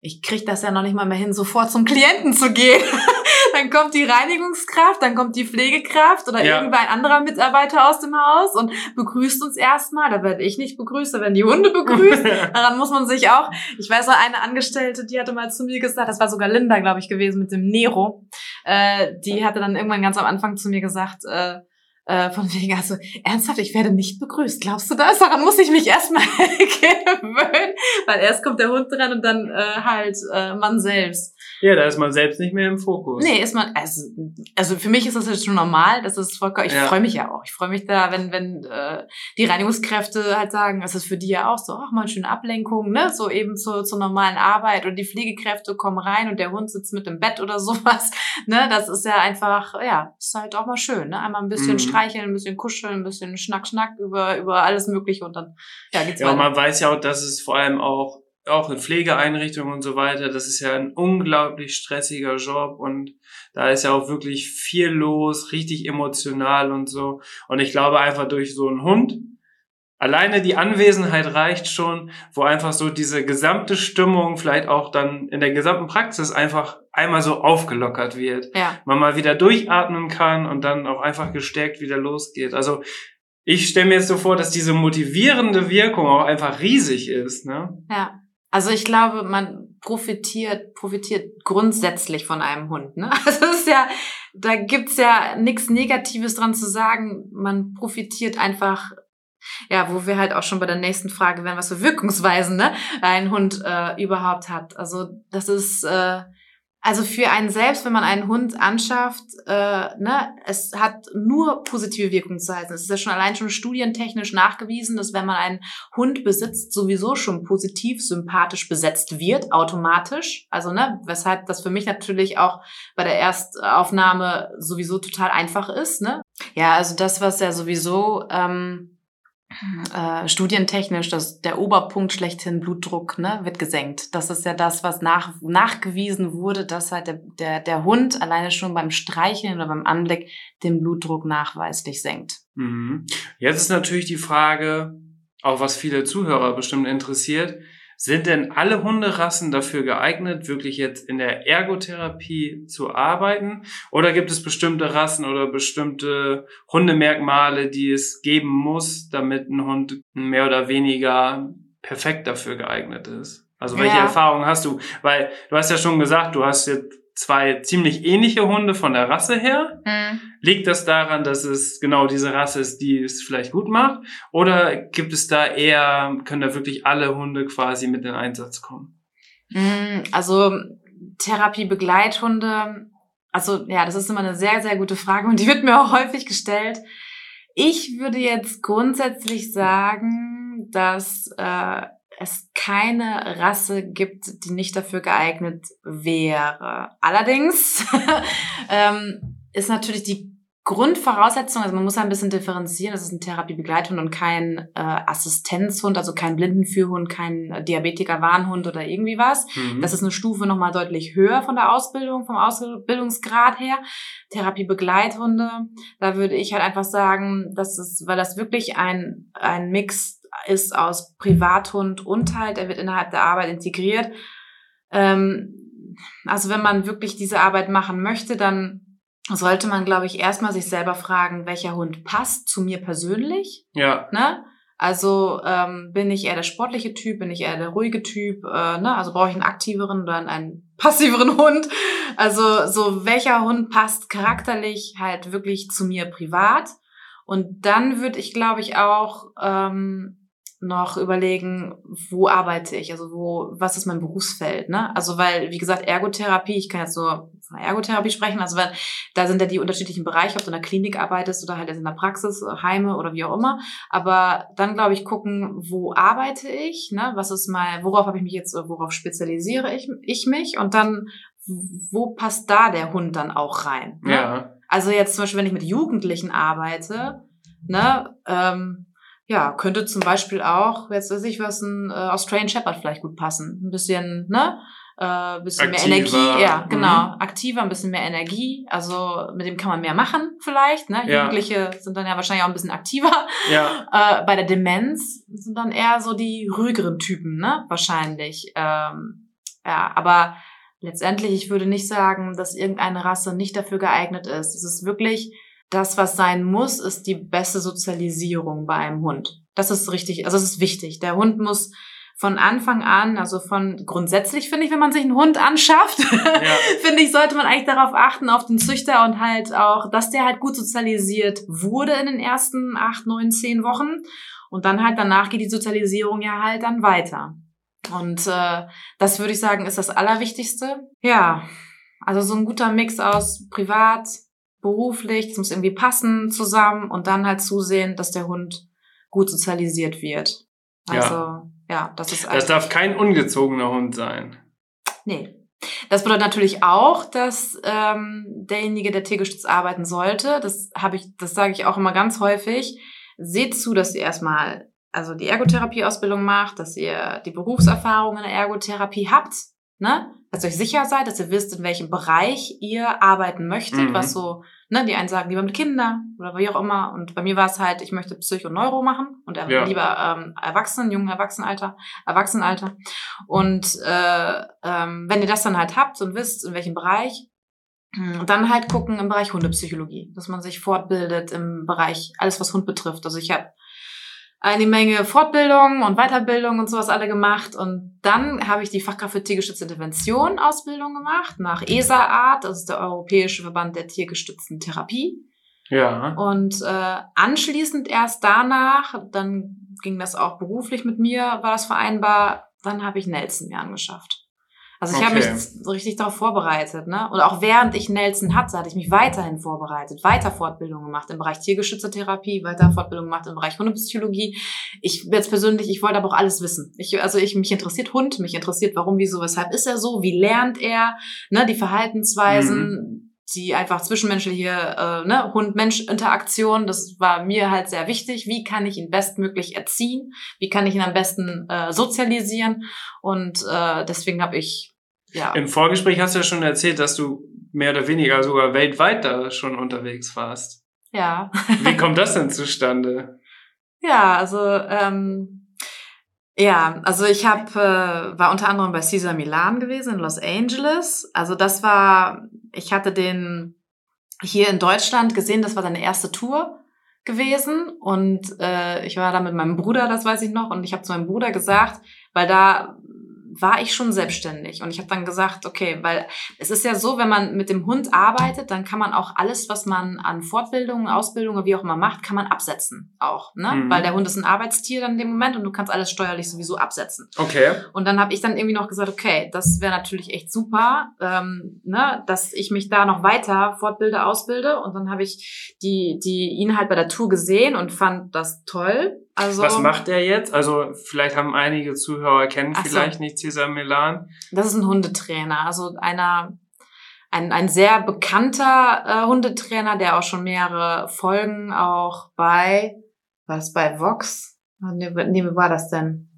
ich krieg das ja noch nicht mal mehr hin, sofort zum Klienten zu gehen. dann kommt die Reinigungskraft, dann kommt die Pflegekraft oder ja. irgendein anderer Mitarbeiter aus dem Haus und begrüßt uns erstmal. Da werde ich nicht begrüßt, da werden die Hunde begrüßt. Daran muss man sich auch. Ich weiß noch, eine Angestellte, die hatte mal zu mir gesagt, das war sogar Linda, glaube ich, gewesen mit dem Nero. Äh, die hatte dann irgendwann ganz am Anfang zu mir gesagt, äh, äh, von wegen, also ernsthaft, ich werde nicht begrüßt. Glaubst du das? Daran muss ich mich erstmal gewöhnen, weil erst kommt der Hund dran und dann äh, halt äh, man selbst. Ja, da ist man selbst nicht mehr im Fokus. Nee, ist man, also, also für mich ist das jetzt schon normal, das ist vollkommen, ich ja. freue mich ja auch. Ich freue mich da, wenn, wenn äh, die Reinigungskräfte halt sagen, es ist für die ja auch so, ach mal eine schöne Ablenkung, ne? So eben zur, zur normalen Arbeit und die Pflegekräfte kommen rein und der Hund sitzt mit im Bett oder sowas. Ne? Das ist ja einfach, ja, ist halt auch mal schön, ne? Einmal ein bisschen mhm. streicheln, ein bisschen kuscheln, ein bisschen Schnack, Schnack über, über alles Mögliche und dann ja, geht's ja, weiter. Ja, man weiß ja auch, dass es vor allem auch auch in Pflegeeinrichtungen und so weiter, das ist ja ein unglaublich stressiger Job und da ist ja auch wirklich viel los, richtig emotional und so. Und ich glaube einfach durch so einen Hund, alleine die Anwesenheit reicht schon, wo einfach so diese gesamte Stimmung vielleicht auch dann in der gesamten Praxis einfach einmal so aufgelockert wird. Ja. Man mal wieder durchatmen kann und dann auch einfach gestärkt wieder losgeht. Also ich stelle mir jetzt so vor, dass diese motivierende Wirkung auch einfach riesig ist. Ne? Ja. Also ich glaube, man profitiert, profitiert grundsätzlich von einem Hund. Ne? Also es ist ja, da gibt's ja nichts Negatives dran zu sagen. Man profitiert einfach Ja, wo wir halt auch schon bei der nächsten Frage wären, was für Wirkungsweisen ne, ein Hund äh, überhaupt hat. Also das ist äh, also für einen selbst, wenn man einen Hund anschafft, äh, ne, es hat nur positive Wirkung zu heißen. Es ist ja schon allein schon studientechnisch nachgewiesen, dass wenn man einen Hund besitzt, sowieso schon positiv, sympathisch besetzt wird, automatisch. Also, ne, weshalb das für mich natürlich auch bei der Erstaufnahme sowieso total einfach ist, ne. Ja, also das, was ja sowieso ähm, äh, studientechnisch, dass der Oberpunkt schlechthin Blutdruck ne, wird gesenkt. Das ist ja das, was nach, nachgewiesen wurde, dass halt der, der, der Hund alleine schon beim Streicheln oder beim Anblick den Blutdruck nachweislich senkt. Mhm. Jetzt ist natürlich die Frage, auch was viele Zuhörer bestimmt interessiert, sind denn alle Hunderassen dafür geeignet, wirklich jetzt in der Ergotherapie zu arbeiten? Oder gibt es bestimmte Rassen oder bestimmte Hundemerkmale, die es geben muss, damit ein Hund mehr oder weniger perfekt dafür geeignet ist? Also welche ja. Erfahrungen hast du? Weil du hast ja schon gesagt, du hast jetzt zwei ziemlich ähnliche Hunde von der Rasse her. Mhm. Liegt das daran, dass es genau diese Rasse ist, die es vielleicht gut macht? Oder gibt es da eher, können da wirklich alle Hunde quasi mit in Einsatz kommen? Mhm, also Therapie-Begleithunde, also ja, das ist immer eine sehr, sehr gute Frage und die wird mir auch häufig gestellt. Ich würde jetzt grundsätzlich sagen, dass äh, es keine Rasse gibt, die nicht dafür geeignet wäre. Allerdings ähm, ist natürlich die Grundvoraussetzung, also man muss ein bisschen differenzieren, das ist ein Therapiebegleithund und kein äh, Assistenzhund, also kein Blindenführhund, kein Diabetiker-Warnhund oder irgendwie was. Mhm. Das ist eine Stufe nochmal deutlich höher von der Ausbildung, vom Ausbildungsgrad her. Therapiebegleithunde, da würde ich halt einfach sagen, das ist, weil das wirklich ein, ein Mix ist aus Privathund und halt, er wird innerhalb der Arbeit integriert. Ähm, also wenn man wirklich diese Arbeit machen möchte, dann sollte man, glaube ich, erstmal sich selber fragen, welcher Hund passt zu mir persönlich. Ja. Ne? Also ähm, bin ich eher der sportliche Typ, bin ich eher der ruhige Typ, äh, ne? Also brauche ich einen aktiveren oder einen passiveren Hund. Also so welcher Hund passt charakterlich halt wirklich zu mir privat. Und dann würde ich, glaube ich, auch ähm, noch überlegen, wo arbeite ich, also wo, was ist mein Berufsfeld, ne? Also weil, wie gesagt, Ergotherapie, ich kann jetzt nur von Ergotherapie sprechen, also wenn, da sind ja die unterschiedlichen Bereiche, ob du in der Klinik arbeitest oder halt in der Praxis, Heime oder wie auch immer. Aber dann, glaube ich, gucken, wo arbeite ich, ne? Was ist mal, worauf habe ich mich jetzt, worauf spezialisiere ich, ich mich und dann, wo passt da der Hund dann auch rein? Ne? Ja. Also jetzt zum Beispiel, wenn ich mit Jugendlichen arbeite, ne, ähm, ja, könnte zum Beispiel auch, jetzt weiß ich was, ein äh, Australian Shepherd vielleicht gut passen. Ein bisschen, ne? Äh, bisschen Aktiver. mehr Energie, ja, mhm. genau. Mhm. Aktiver, ein bisschen mehr Energie. Also mit dem kann man mehr machen vielleicht. Ne? Ja. Jugendliche sind dann ja wahrscheinlich auch ein bisschen aktiver. Ja. Äh, bei der Demenz sind dann eher so die ruhigeren Typen, ne? Wahrscheinlich. Ähm, ja, aber letztendlich, ich würde nicht sagen, dass irgendeine Rasse nicht dafür geeignet ist. Es ist wirklich das, was sein muss, ist die beste Sozialisierung bei einem Hund. Das ist richtig, also es ist wichtig. Der Hund muss von Anfang an, also von grundsätzlich finde ich, wenn man sich einen Hund anschafft, ja. finde ich, sollte man eigentlich darauf achten, auf den Züchter und halt auch, dass der halt gut sozialisiert wurde in den ersten acht, neun, zehn Wochen. Und dann halt danach geht die Sozialisierung ja halt dann weiter. Und äh, das würde ich sagen, ist das Allerwichtigste. Ja, also so ein guter Mix aus privat, beruflich, es muss irgendwie passen zusammen und dann halt zusehen, dass der Hund gut sozialisiert wird. Also, ja, ja das ist Das darf kein ungezogener Hund sein. Nee. Das bedeutet natürlich auch, dass ähm, derjenige, der tiergestützt arbeiten sollte, das habe ich, das sage ich auch immer ganz häufig, seht zu, dass ihr erstmal also die Ergotherapie-Ausbildung macht, dass ihr die Berufserfahrung in der Ergotherapie habt, ne? dass ihr euch sicher seid, dass ihr wisst, in welchem Bereich ihr arbeiten möchtet, mhm. was so, ne, die einen sagen lieber mit Kindern oder wie auch immer. Und bei mir war es halt, ich möchte Psycho Neuro machen und ja. lieber ähm, Erwachsenen, jungen Erwachsenenalter, Erwachsenenalter. Und äh, ähm, wenn ihr das dann halt habt und wisst, in welchem Bereich, hm, dann halt gucken im Bereich Hundepsychologie, dass man sich fortbildet im Bereich alles, was Hund betrifft. Also ich habe eine Menge Fortbildung und Weiterbildung und sowas alle gemacht. Und dann habe ich die Fachkraft für tiergestützte Intervention Ausbildung gemacht nach ESA-Art, das ist der Europäische Verband der tiergestützten Therapie. Ja. Und äh, anschließend erst danach, dann ging das auch beruflich mit mir, war das vereinbar, dann habe ich Nelson mir angeschafft. Also ich habe Okay. mich so richtig darauf vorbereitet, ne? Und auch während ich Nelson hatte, hatte ich mich weiterhin vorbereitet, weiter Fortbildungen gemacht im Bereich tiergeschützte Therapie, weiter Fortbildungen gemacht im Bereich Hundepsychologie. Ich jetzt persönlich, ich wollte aber auch alles wissen. Ich, also ich mich interessiert Hund, mich interessiert, warum, wieso, weshalb ist er so, wie lernt er, ne? Die Verhaltensweisen. Die einfach zwischenmenschliche äh, ne, Hund-Mensch-Interaktion, das war mir halt sehr wichtig. Wie kann ich ihn bestmöglich erziehen? Wie kann ich ihn am besten äh, sozialisieren? Und äh, deswegen habe ich ja Im Vorgespräch hast du ja schon erzählt, dass du mehr oder weniger sogar weltweit da schon unterwegs warst. ja Wie kommt das denn zustande? ja also ähm, ja also ich habe äh, war unter anderem bei Caesar Milan gewesen in Los Angeles. Also das war ich hatte den hier in Deutschland gesehen. Das war seine erste Tour gewesen und äh, ich war da mit meinem Bruder, das weiß ich noch, und ich habe zu meinem Bruder gesagt, weil da war ich schon selbstständig und ich habe dann gesagt, okay, weil es ist ja so, wenn man mit dem Hund arbeitet, dann kann man auch alles, was man an Fortbildungen, Ausbildungen, wie auch immer macht, kann man absetzen auch, ne? Mhm. Weil der Hund ist ein Arbeitstier dann in dem Moment und du kannst alles steuerlich sowieso absetzen. Okay. Und dann habe ich dann irgendwie noch gesagt, okay, das wäre natürlich echt super, ähm, ne, dass ich mich da noch weiter fortbilde, ausbilde. Und dann habe ich die, die ihn halt bei der Tour gesehen und fand das toll. Also Was macht er jetzt? Also vielleicht haben einige Zuhörer kennen so. vielleicht nicht Cesar Milan. das ist ein Hundetrainer, also einer ein, ein sehr bekannter äh, Hundetrainer, der auch schon mehrere Folgen auch bei was bei Vox? Nee, nee, wie war das denn?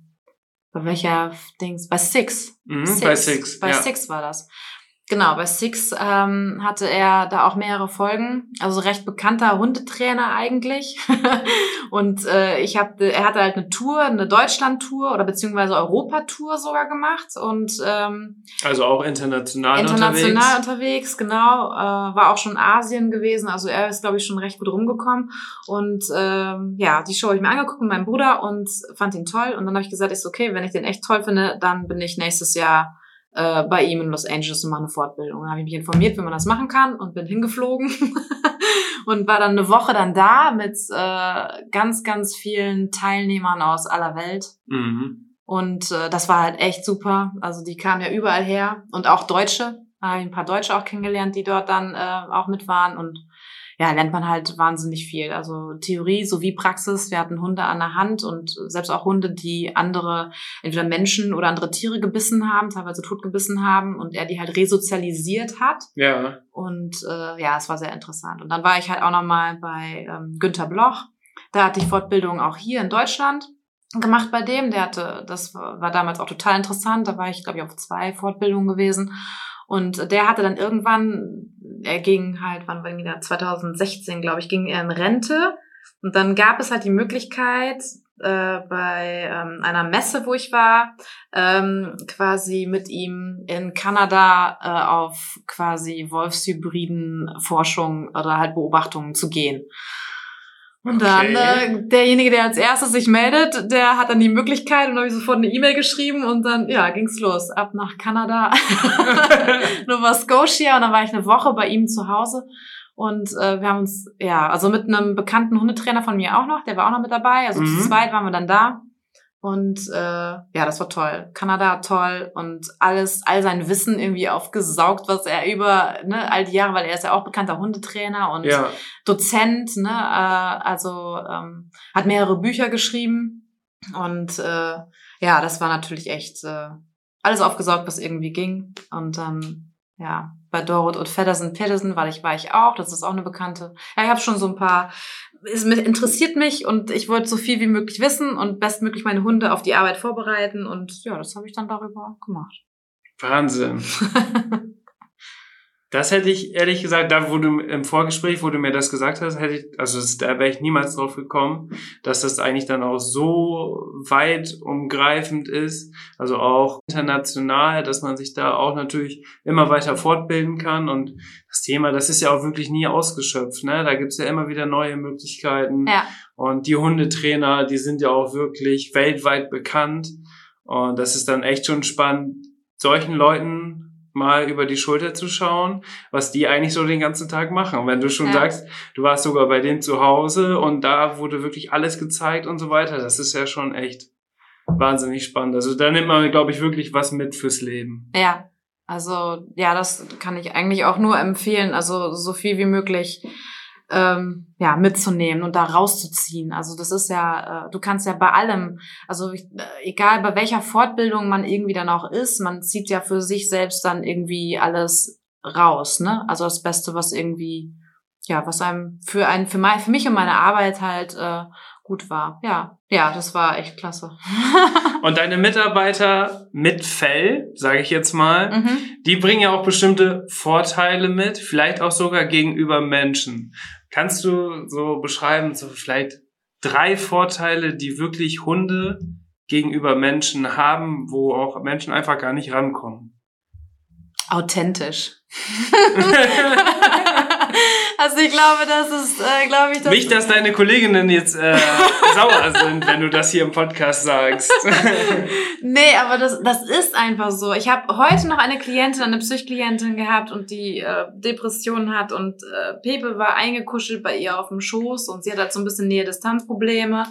Bei welcher Dings? Bei Six. Mhm, bei Six. Bei ja. Six war das. Genau, bei Six ähm, hatte er da auch mehrere Folgen. Also recht bekannter Hundetrainer eigentlich. und äh, ich habe, er hatte halt eine Tour, eine Deutschland-Tour oder beziehungsweise Europatour sogar gemacht und ähm, Also auch international, international unterwegs. unterwegs, genau. Äh, war auch schon in Asien gewesen. Also er ist, glaube ich, schon recht gut rumgekommen. Und ähm, ja, die Show habe ich mir angeguckt mit meinem Bruder und fand ihn toll. Und dann habe ich gesagt, ist okay, wenn ich den echt toll finde, dann bin ich nächstes Jahr äh, bei ihm in Los Angeles und mache eine Fortbildung. Dann habe ich mich informiert, wie man das machen kann und bin hingeflogen und war dann eine Woche dann da mit äh, ganz, ganz vielen Teilnehmern aus aller Welt. Mhm. Und äh, das war halt echt super. Also die kamen ja überall her und auch Deutsche. Da habe ich ein paar Deutsche auch kennengelernt, die dort dann äh, auch mit waren. Und ja, lernt man halt wahnsinnig viel. Also Theorie sowie Praxis. Wir hatten Hunde an der Hand und selbst auch Hunde, die andere, entweder Menschen oder andere Tiere gebissen haben, teilweise tot gebissen haben und er die halt resozialisiert hat. Ja. Und äh, ja, es war sehr interessant. Und dann war ich halt auch nochmal bei ähm, Günter Bloch. Da hatte ich Fortbildung auch hier in Deutschland gemacht bei dem. Der hatte, das war, war damals auch total interessant. Da war ich, glaube ich, auf zwei Fortbildungen gewesen. Und der hatte dann irgendwann, er ging halt, wann war wieder 2016, glaube ich, ging er in Rente. Und dann gab es halt die Möglichkeit, äh, bei ähm, einer Messe, wo ich war, ähm, quasi mit ihm in Kanada äh, auf quasi Wolfshybriden Forschung oder halt Beobachtungen zu gehen. Und dann Okay. äh, derjenige, der als erstes sich meldet, der hat dann die Möglichkeit und habe ich sofort eine E-Mail geschrieben und dann ja ging's los ab nach Kanada, Nova Scotia und dann war ich eine Woche bei ihm zu Hause und äh, wir haben uns ja also mit einem bekannten Hundetrainer von mir auch noch, der war auch noch mit dabei, also Mhm. zu zweit waren wir dann da und äh, ja das war toll, Kanada toll. Und alles all sein Wissen irgendwie aufgesaugt, was er über ne all die Jahre, weil er ist ja auch bekannter Hundetrainer und ja. Dozent, ne, äh, also ähm, hat mehrere Bücher geschrieben. Und äh, ja, das war natürlich echt äh, alles aufgesaugt, was irgendwie ging. Und dann ja bei Dorot und Feddersen Pedersen war ich war ich auch, das ist auch eine bekannte. Ja, ich habe schon so ein paar es interessiert mich und ich wollte so viel wie möglich wissen und bestmöglich meine Hunde auf die Arbeit vorbereiten und ja, das habe ich dann darüber gemacht. Wahnsinn. Das hätte ich ehrlich gesagt, da wo du im Vorgespräch, wo du mir das gesagt hast, hätte ich, also das, da wäre ich niemals drauf gekommen, dass das eigentlich dann auch so weit umgreifend ist, also auch international, dass man sich da auch natürlich immer weiter fortbilden kann und das Thema, das ist ja auch wirklich nie ausgeschöpft, ne? Da gibt's ja immer wieder neue Möglichkeiten Ja. und die Hundetrainer, die sind ja auch wirklich weltweit bekannt und das ist dann echt schon spannend, solchen Leuten mal über die Schulter zu schauen, was die eigentlich so den ganzen Tag machen. Und wenn du schon Ja. sagst, du warst sogar bei denen zu Hause und da wurde wirklich alles gezeigt und so weiter, das ist ja schon echt wahnsinnig spannend. Also da nimmt man, glaube ich, wirklich was mit fürs Leben. Ja, also ja, das kann ich eigentlich auch nur empfehlen, also so viel wie möglich ähm, ja mitzunehmen und da rauszuziehen. Also das ist ja, äh, du kannst ja bei allem, also ich, äh, egal bei welcher Fortbildung man irgendwie dann auch ist, man zieht ja für sich selbst dann irgendwie alles raus, ne? Also das Beste, was irgendwie ja, was einem für ein für mein, für mich und meine Arbeit halt äh, gut war. Ja, ja, das war echt klasse. Und deine Mitarbeiter mit Fell, sage ich jetzt mal, mhm. die bringen ja auch bestimmte Vorteile mit, vielleicht auch sogar gegenüber Menschen. Kannst du so beschreiben, so vielleicht drei Vorteile, die wirklich Hunde gegenüber Menschen haben, wo auch Menschen einfach gar nicht rankommen? authentisch. also ich glaube, das ist, äh, glaube ich, das Nicht, dass deine Kolleginnen jetzt äh, sauer sind, wenn du das hier im Podcast sagst. nee, aber das, das ist einfach so. Ich habe heute noch eine Klientin, eine Psychklientin gehabt und die äh, Depressionen hat und äh, Pepe war eingekuschelt bei ihr auf dem Schoß und sie hat halt so ein bisschen Nähe-Distanz-Probleme.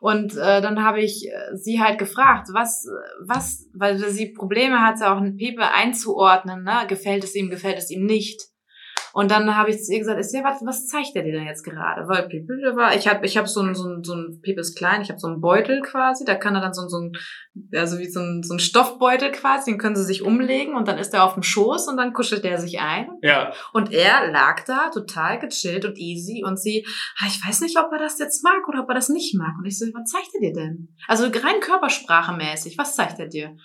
Und äh, dann habe ich äh, sie halt gefragt, was, was, weil sie Probleme hatte, auch ein Pepe einzuordnen, ne? Gefällt es ihm, gefällt es ihm nicht. Und dann habe ich zu ihr gesagt, ist ja, was, was zeigt er dir denn jetzt gerade? Weil der war, ich habe ich hab so ein, so ein, so ein Pepe ist klein, ich habe so einen Beutel quasi, da kann er dann so, so ein, also wie so ein, so ein Stoffbeutel quasi, den können sie sich umlegen und dann ist er auf dem Schoß und dann kuschelt er sich ein. ja, Und er lag da total gechillt und easy und sie, ah, ich weiß nicht, ob er das jetzt mag oder ob er das nicht mag. Und ich so, was zeigt er dir denn? Also rein körpersprachemäßig, was zeigt er dir?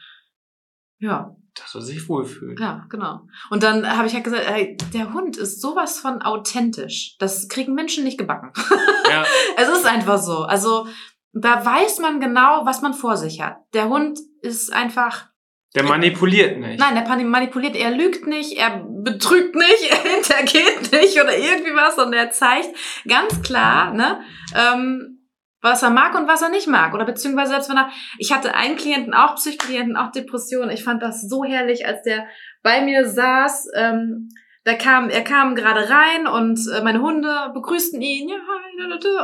Ja, dass er sich wohlfühlt. ja, genau. Und dann habe ich halt gesagt, ey, der Hund ist sowas von authentisch. Das kriegen Menschen nicht gebacken. Ja, es ist einfach so. Also da weiß man genau, was man vor sich hat. Der Hund ist einfach der manipuliert nicht. Nein, der manipuliert, er lügt nicht, er betrügt nicht, er hintergeht nicht oder irgendwie was und er zeigt ganz klar, ne, ähm, was er mag und was er nicht mag. Oder beziehungsweise selbst wenn er, ich hatte einen Klienten, auch Psychklienten, auch Depressionen. Ich fand das so herrlich, als der bei mir saß, ähm, da kam, er kam gerade rein und äh, meine Hunde begrüßten ihn, ja,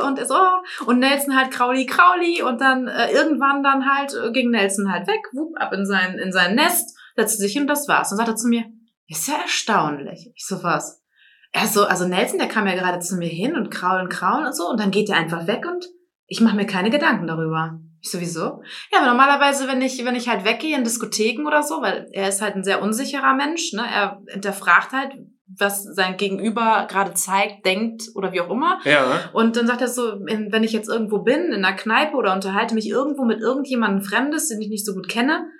und er so, oh, und Nelson halt Krauli, Krauli, und dann äh, irgendwann dann halt äh, ging Nelson halt weg, wupp, ab in sein, in sein Nest, setzte sich hin und das war's. Und sagte zu mir, ist ja erstaunlich. Ich so, was? Er so, also Nelson, der kam ja gerade zu mir hin und kraulen, kraulen und so, und dann geht er einfach weg und ich mache mir keine Gedanken darüber. Ich sowieso. Ja, aber normalerweise, wenn ich, wenn ich halt weggehe in Diskotheken oder so, weil er ist halt ein sehr unsicherer Mensch, ne? Er hinterfragt halt, was sein Gegenüber gerade zeigt, denkt oder wie auch immer. Ja, Und dann sagt er so, wenn ich jetzt irgendwo bin, in einer Kneipe oder unterhalte mich irgendwo mit irgendjemandem Fremdes, den ich nicht so gut kenne,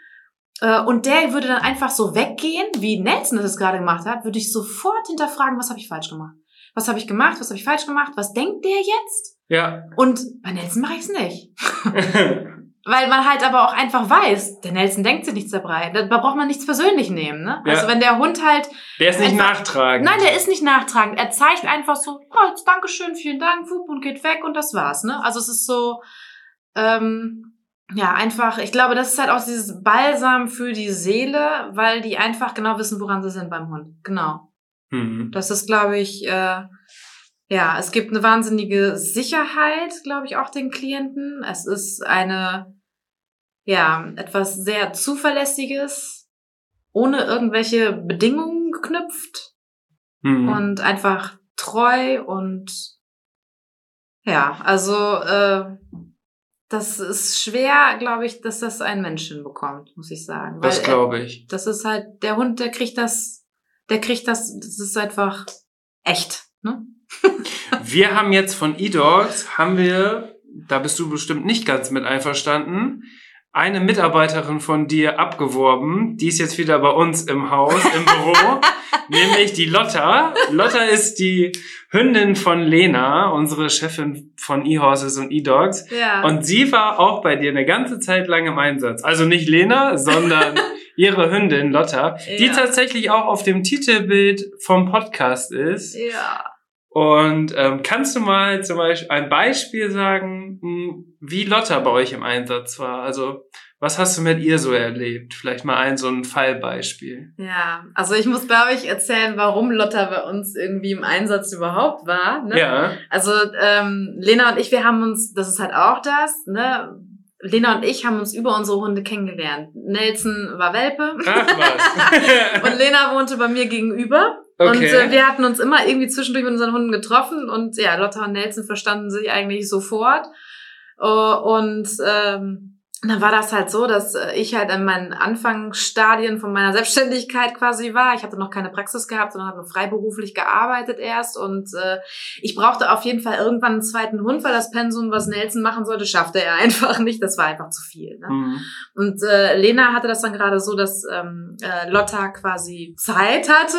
äh, und der würde dann einfach so weggehen, wie Nelson das gerade gemacht hat, würde ich sofort hinterfragen, was habe ich falsch gemacht? Was habe ich gemacht? Was habe ich falsch gemacht? Was denkt der jetzt? Ja. Und bei Nelson mache ich es nicht. Weil man halt aber auch einfach weiß, der Nelson denkt sich nichts dabei. Da braucht man nichts persönlich nehmen. Ne? Ja. Also wenn der Hund halt Der ist nicht Einfach- nachtragend. Nein, der ist nicht nachtragend. Er zeigt einfach so, oh, Dankeschön, vielen Dank, wupp, und geht weg und das war's, ne? Also es ist so, ähm, ja, einfach, ich glaube, das ist halt auch dieses Balsam für die Seele, weil die einfach genau wissen, woran sie sind beim Hund. Genau. Mhm. Das ist, glaube ich, äh, ja, es gibt eine wahnsinnige Sicherheit, glaube ich, auch den Klienten. Es ist eine, ja, etwas sehr Zuverlässiges, ohne irgendwelche Bedingungen geknüpft Mhm. und einfach treu und ja, also äh, das ist schwer, glaube ich, dass das ein Mensch hinbekommt, muss ich sagen. das Weil er- glaube ich. Das ist halt, der Hund, der kriegt das, der kriegt das, das ist einfach echt, ne? Wir haben jetzt von eDogs, haben wir, da bist du bestimmt nicht ganz mit einverstanden, eine Mitarbeiterin von dir abgeworben. Die ist jetzt wieder bei uns im Haus, im Büro, nämlich die Lotta. Lotta ist die Hündin von Lena, unsere Chefin von eHorses und eDogs. Ja. Und sie war auch bei dir eine ganze Zeit lang im Einsatz. Also nicht Lena, sondern ihre Hündin Lotta, die Ja. tatsächlich auch auf dem Titelbild vom Podcast ist. ja. Und ähm, kannst du mal zum Beispiel ein Beispiel sagen, mh, wie Lotta bei euch im Einsatz war? Also Was hast du mit ihr so erlebt? Vielleicht mal ein so ein Fallbeispiel. Ja, also ich muss, glaube ich, erzählen, warum Lotta bei uns irgendwie im Einsatz überhaupt war. Ne? Ja. Also ähm, Lena und ich, wir haben uns, das ist halt auch das, ne? Lena und ich haben uns über unsere Hunde kennengelernt. Nelson war Welpe. Ach was. und Lena wohnte bei mir gegenüber. Okay. Und äh, wir hatten uns immer irgendwie zwischendurch mit unseren Hunden getroffen und ja, Lotta und Nelson verstanden sich eigentlich sofort. Uh, und ähm, dann war das halt so, dass äh, ich halt in meinen Anfangsstadien von meiner Selbstständigkeit quasi war. Ich hatte noch keine Praxis gehabt, sondern habe freiberuflich gearbeitet erst. Und äh, ich brauchte auf jeden Fall irgendwann einen zweiten Hund, weil das Pensum, was Nelson machen sollte, schaffte er einfach nicht. Das war einfach zu viel. Ne? Mhm. Und äh, Lena hatte das dann gerade so, dass ähm, äh, Lotta quasi Zeit hatte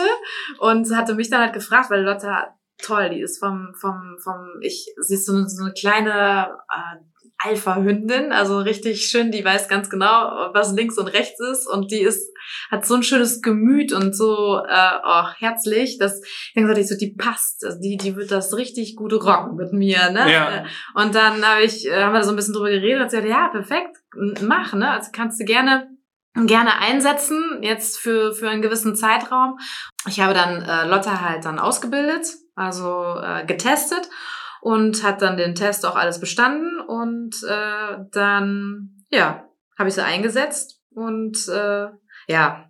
und hatte mich dann halt gefragt, weil Lotta toll, die ist vom, vom, vom, ich, sie ist so eine, so eine kleine äh, Alpha-Hündin, also richtig schön, die weiß ganz genau, was links und rechts ist und die ist, hat so ein schönes Gemüt und so äh, oh, herzlich, dass ich dann gesagt ich so, die passt, also die, die wird das richtig gut rocken mit mir, ne? Ja. Und dann habe ich, äh, haben wir so ein bisschen drüber geredet und sie hat ja, perfekt, mach, ne? Also kannst du gerne gerne einsetzen, jetzt für, für einen gewissen Zeitraum. Ich habe dann äh, Lotta halt dann ausgebildet, also äh, getestet und hat dann den Test auch alles bestanden und äh, dann, ja, habe ich sie eingesetzt und äh, ja,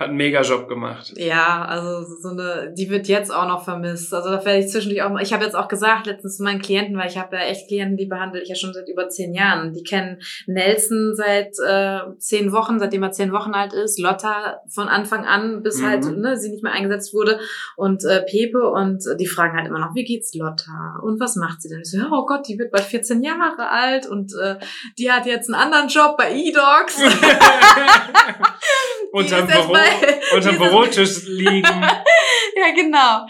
Hat einen Mega-Job gemacht. ja, also so eine, die wird jetzt auch noch vermisst. Also da werde ich zwischendurch auch mal, ich habe jetzt auch gesagt letztens zu meinen Klienten, weil ich habe ja echt Klienten, die behandle ich ja schon seit über zehn Jahren. Die kennen Nelson seit äh, zehn Wochen, seitdem er zehn Wochen alt ist, Lotta von Anfang an, bis Mhm. halt ne, sie nicht mehr eingesetzt wurde und äh, Pepe und äh, die fragen halt immer noch, wie geht's Lotta und was macht sie denn? Ich so, oh Gott, die wird bald 14 Jahre alt und äh, die hat jetzt einen anderen Job bei E-Dogs. unterm Büro, unterm Bürotisch liegen. Ja, genau.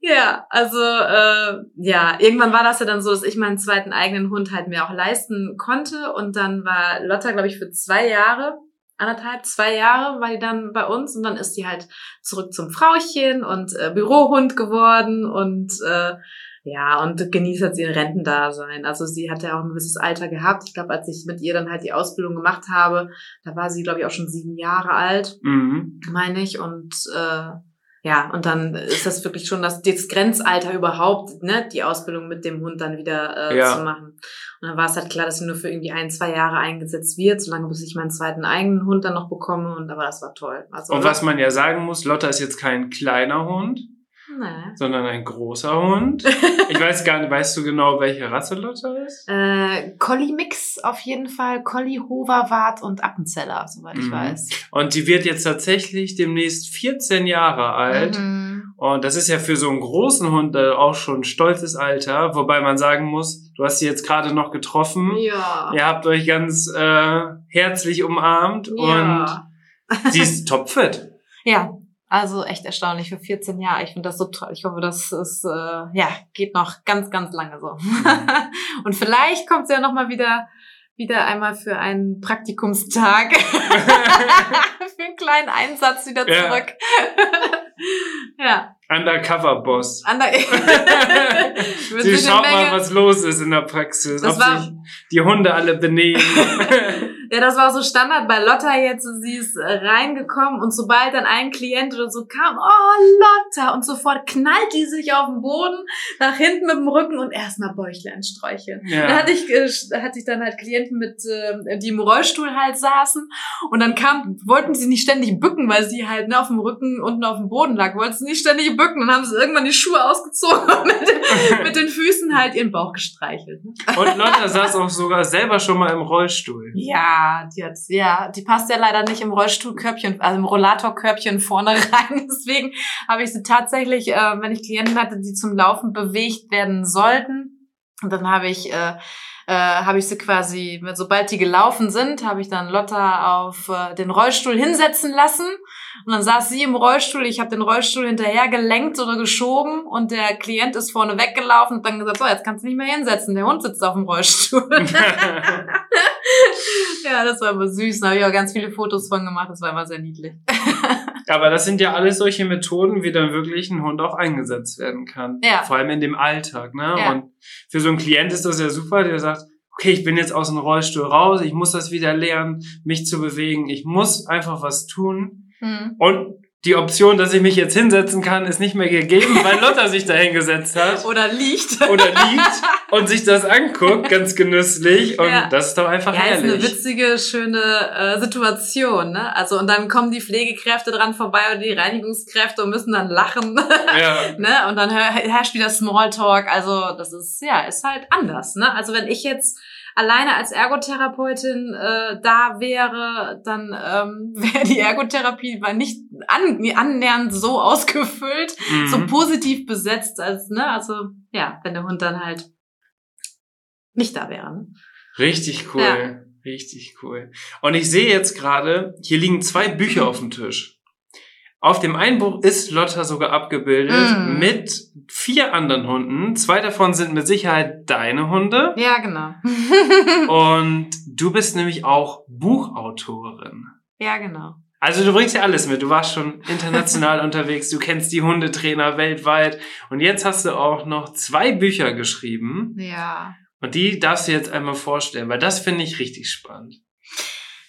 Ja, also äh, ja, irgendwann war das ja dann so, dass ich meinen zweiten eigenen Hund halt mir auch leisten konnte und dann war Lotta, glaube ich, für zwei Jahre, anderthalb, zwei Jahre war die dann bei uns und dann ist die halt zurück zum Frauchen und äh, Bürohund geworden und äh, ja, und genießt jetzt ihr Rentendasein. Also sie hat ja auch ein gewisses Alter gehabt. Ich glaube, als ich mit ihr dann halt die Ausbildung gemacht habe, da war sie, glaube ich, auch schon sieben Jahre alt Mhm. meine ich. Und äh, ja, und dann ist das wirklich schon das, das Grenzalter überhaupt, ne, die Ausbildung mit dem Hund dann wieder äh, Ja. zu machen. Und dann war es halt klar, dass sie nur für irgendwie ein, zwei Jahre eingesetzt wird, solange bis ich meinen zweiten eigenen Hund dann noch bekomme. Und aber das war toll. Also, Und was man ja sagen muss, Lotta ist jetzt kein kleiner Hund, Nee. sondern ein großer Hund. Ich weiß gar nicht, weißt du genau, welche Rasse Lotta ist? Äh, Collie-Mix auf jeden Fall. Collie, Hoverwart und Appenzeller, soweit ich Mhm. weiß. Und die wird jetzt tatsächlich demnächst 14 Jahre alt. Mhm. Und das ist ja für so einen großen Hund auch schon ein stolzes Alter, wobei man sagen muss, du hast sie jetzt gerade noch getroffen. Ja. Ihr habt euch ganz äh, herzlich umarmt Ja. und sie ist topfit. Ja, also echt erstaunlich für 14 Jahre. Ich finde das so toll. Ich hoffe, das ist, äh, ja, geht noch ganz, ganz lange so. Und vielleicht kommt sie ja nochmal wieder, wieder einmal für einen Praktikumstag. für einen kleinen Einsatz wieder Ja. zurück. ja. Undercover-Boss. Ander Ich würde Sie schaut mal, was los ist in der Praxis, Das ob sich die Hunde alle benehmen. Ja, das war so Standard bei Lotta jetzt. Sie ist äh, reingekommen und sobald dann ein Klient oder so kam, oh Lotta, und sofort knallt die sich auf den Boden, nach hinten mit dem Rücken und erstmal Bäuchlein streicheln. Da ja. hatte ich, hatte ich dann halt Klienten mit, äh, die im Rollstuhl halt saßen und dann kam, wollten sie nicht ständig bücken, weil sie halt ne, auf dem Rücken unten auf dem Boden lag, wollten sie nicht ständig bücken und haben sie irgendwann die Schuhe ausgezogen und mit den, mit den Füßen halt ihren Bauch gestreichelt. Ne? Und Lotta saß auch sogar selber schon mal im Rollstuhl. Ja, die hat, ja, die passt ja leider nicht im Rollstuhlkörbchen, also im Rollatorkörbchen vorne rein. Deswegen habe ich sie tatsächlich, äh, wenn ich Klienten hatte, die zum Laufen bewegt werden sollten, und dann habe ich, äh, äh, habe ich sie quasi, sobald die gelaufen sind, habe ich dann Lotta auf äh, den Rollstuhl hinsetzen lassen und dann saß sie im Rollstuhl, ich habe den Rollstuhl hinterher gelenkt oder geschoben und der Klient ist vorne weggelaufen und dann gesagt, so, jetzt kannst du nicht mehr hinsetzen, der Hund sitzt auf dem Rollstuhl. Ja, das war immer süß. Da habe ich auch ganz viele Fotos von gemacht. Das war immer sehr niedlich. Aber das sind ja alles solche Methoden, wie dann wirklich ein Hund auch eingesetzt werden kann. Ja. Vor allem in dem Alltag. Ne? Ja. Und für so einen Klient ist das ja super, der sagt, okay, ich bin jetzt aus dem Rollstuhl raus, ich muss das wieder lernen, mich zu bewegen, ich muss einfach was tun. Mhm. Und die Option, dass ich mich jetzt hinsetzen kann, ist nicht mehr gegeben, weil Lotta sich da hingesetzt hat Oder liegt. oder liegt und sich das anguckt, ganz genüsslich. Und Ja. das ist doch einfach Ja, ist eine herrlich. witzige, schöne äh, Situation, ne? Also und dann kommen die Pflegekräfte dran vorbei oder die Reinigungskräfte und müssen dann lachen, Ja. ne? Und dann her herrscht wieder Smalltalk. Also das ist ja, ist halt anders, ne? Also wenn ich jetzt alleine als Ergotherapeutin äh, da wäre, dann ähm, wäre die Ergotherapie war nicht an, annähernd so ausgefüllt, so Mhm. positiv besetzt als, ne? Also ja, wenn der Hund dann halt nicht da wäre. Ne? Richtig cool. Ja. Richtig cool. Und ich sehe jetzt gerade, hier liegen zwei Bücher auf dem Tisch. Auf dem einen Buch ist Lotta sogar abgebildet Mm. mit vier anderen Hunden. Zwei davon sind mit Sicherheit deine Hunde. Ja, genau. Und du bist nämlich auch Buchautorin. ja, genau. Also du bringst ja alles mit. Du warst schon international unterwegs, du kennst die Hundetrainer weltweit und jetzt hast du auch noch zwei Bücher geschrieben Ja. und die darfst du jetzt einmal vorstellen, weil das finde ich richtig spannend.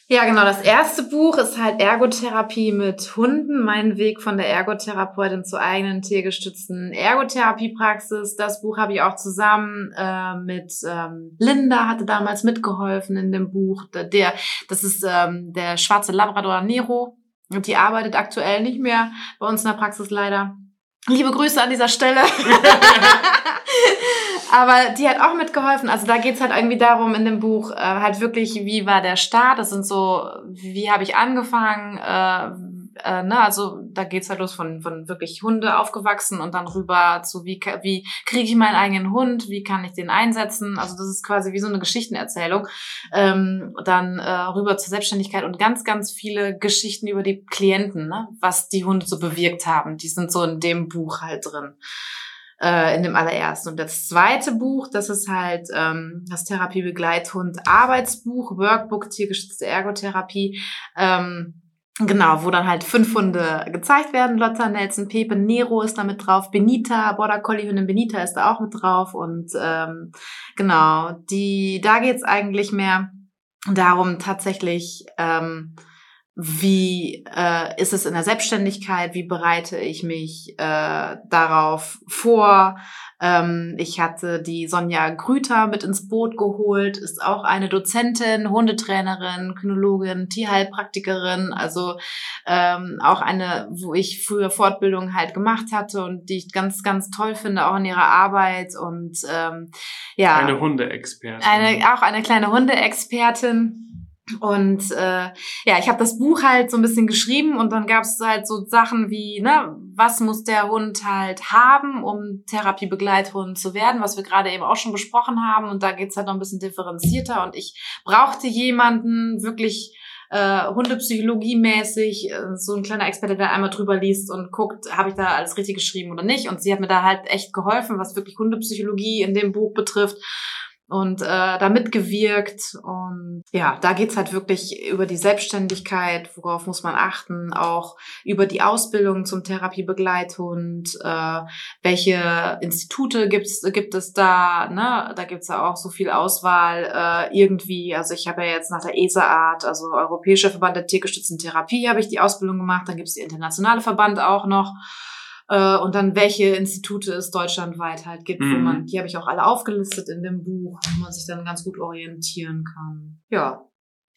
Ja, genau. Das erste Buch ist halt Ergotherapie mit Hunden. Mein Weg von der Ergotherapeutin zur eigenen tiergestützten Ergotherapiepraxis. Das Buch habe ich auch zusammen äh, mit ähm, Linda, hatte damals mitgeholfen in dem Buch. Der, das ist ähm, der schwarze Labrador Nero. Und die arbeitet aktuell nicht mehr bei uns in der Praxis leider. Liebe Grüße an dieser Stelle. Aber die hat auch mitgeholfen. Also da geht's halt irgendwie darum in dem Buch, äh, halt wirklich, wie war der Start? Das sind so, wie habe ich angefangen? Äh, äh, ne? Also da geht's halt los von, von wirklich Hunde aufgewachsen und dann rüber zu, wie, wie kriege ich meinen eigenen Hund? Wie kann ich den einsetzen? Also das ist quasi wie so eine Geschichtenerzählung. Ähm, dann äh, rüber zur Selbstständigkeit und ganz, ganz viele Geschichten über die Klienten, ne? was die Hunde so bewirkt haben. Die sind so in dem Buch halt drin äh, in dem allerersten. Und das zweite Buch, das ist halt ähm, das Therapiebegleithund Arbeitsbuch, Workbook, tiergestützte Ergotherapie. Ähm, Genau, wo dann halt fünf Hunde gezeigt werden. Lotta, Nelson, Pepe, Nero ist da mit drauf. Benita, Border Collie Hündin Benita ist da auch mit drauf. Und ähm, genau, die, da geht's eigentlich mehr darum tatsächlich, ähm, wie äh, ist es in der Selbstständigkeit, wie bereite ich mich äh, darauf vor. Ähm, ich hatte die Sonja Grüter mit ins Boot geholt, ist auch eine Dozentin, Hundetrainerin, Kynologin, Tierheilpraktikerin, also ähm, auch eine, wo ich früher Fortbildung halt gemacht hatte und die ich ganz, ganz toll finde, auch in ihrer Arbeit und ähm, ja. Eine Hundeexpertin. Eine, auch eine kleine Hundeexpertin. Und äh, ja, ich habe das Buch halt so ein bisschen geschrieben und dann gab es halt so Sachen wie, ne, was muss der Hund halt haben, um Therapiebegleithund zu werden, was wir gerade eben auch schon besprochen haben. Und da geht's halt noch ein bisschen differenzierter. Und ich brauchte jemanden wirklich äh, Hundepsychologie-mäßig, äh, so ein kleiner Experte, der einmal drüber liest und guckt, habe ich da alles richtig geschrieben oder nicht. Und sie hat mir da halt echt geholfen, was wirklich Hundepsychologie in dem Buch betrifft und äh, da mitgewirkt. Und ja, da geht's halt wirklich über die Selbstständigkeit, worauf muss man achten, auch über die Ausbildung zum Therapiebegleithund, äh, welche Institute gibt's, gibt es da, ne? Da gibt's ja auch so viel Auswahl äh, irgendwie. Also ich habe ja jetzt nach der ESA-Art, also Europäischer Verband der tiergestützten Therapie, habe ich die Ausbildung gemacht. Dann gibt's die internationale Verband auch noch. Äh, und dann welche Institute es deutschlandweit halt gibt, wo Mhm. man, die habe ich auch alle aufgelistet in dem Buch, wo man sich dann ganz gut orientieren kann. Ja.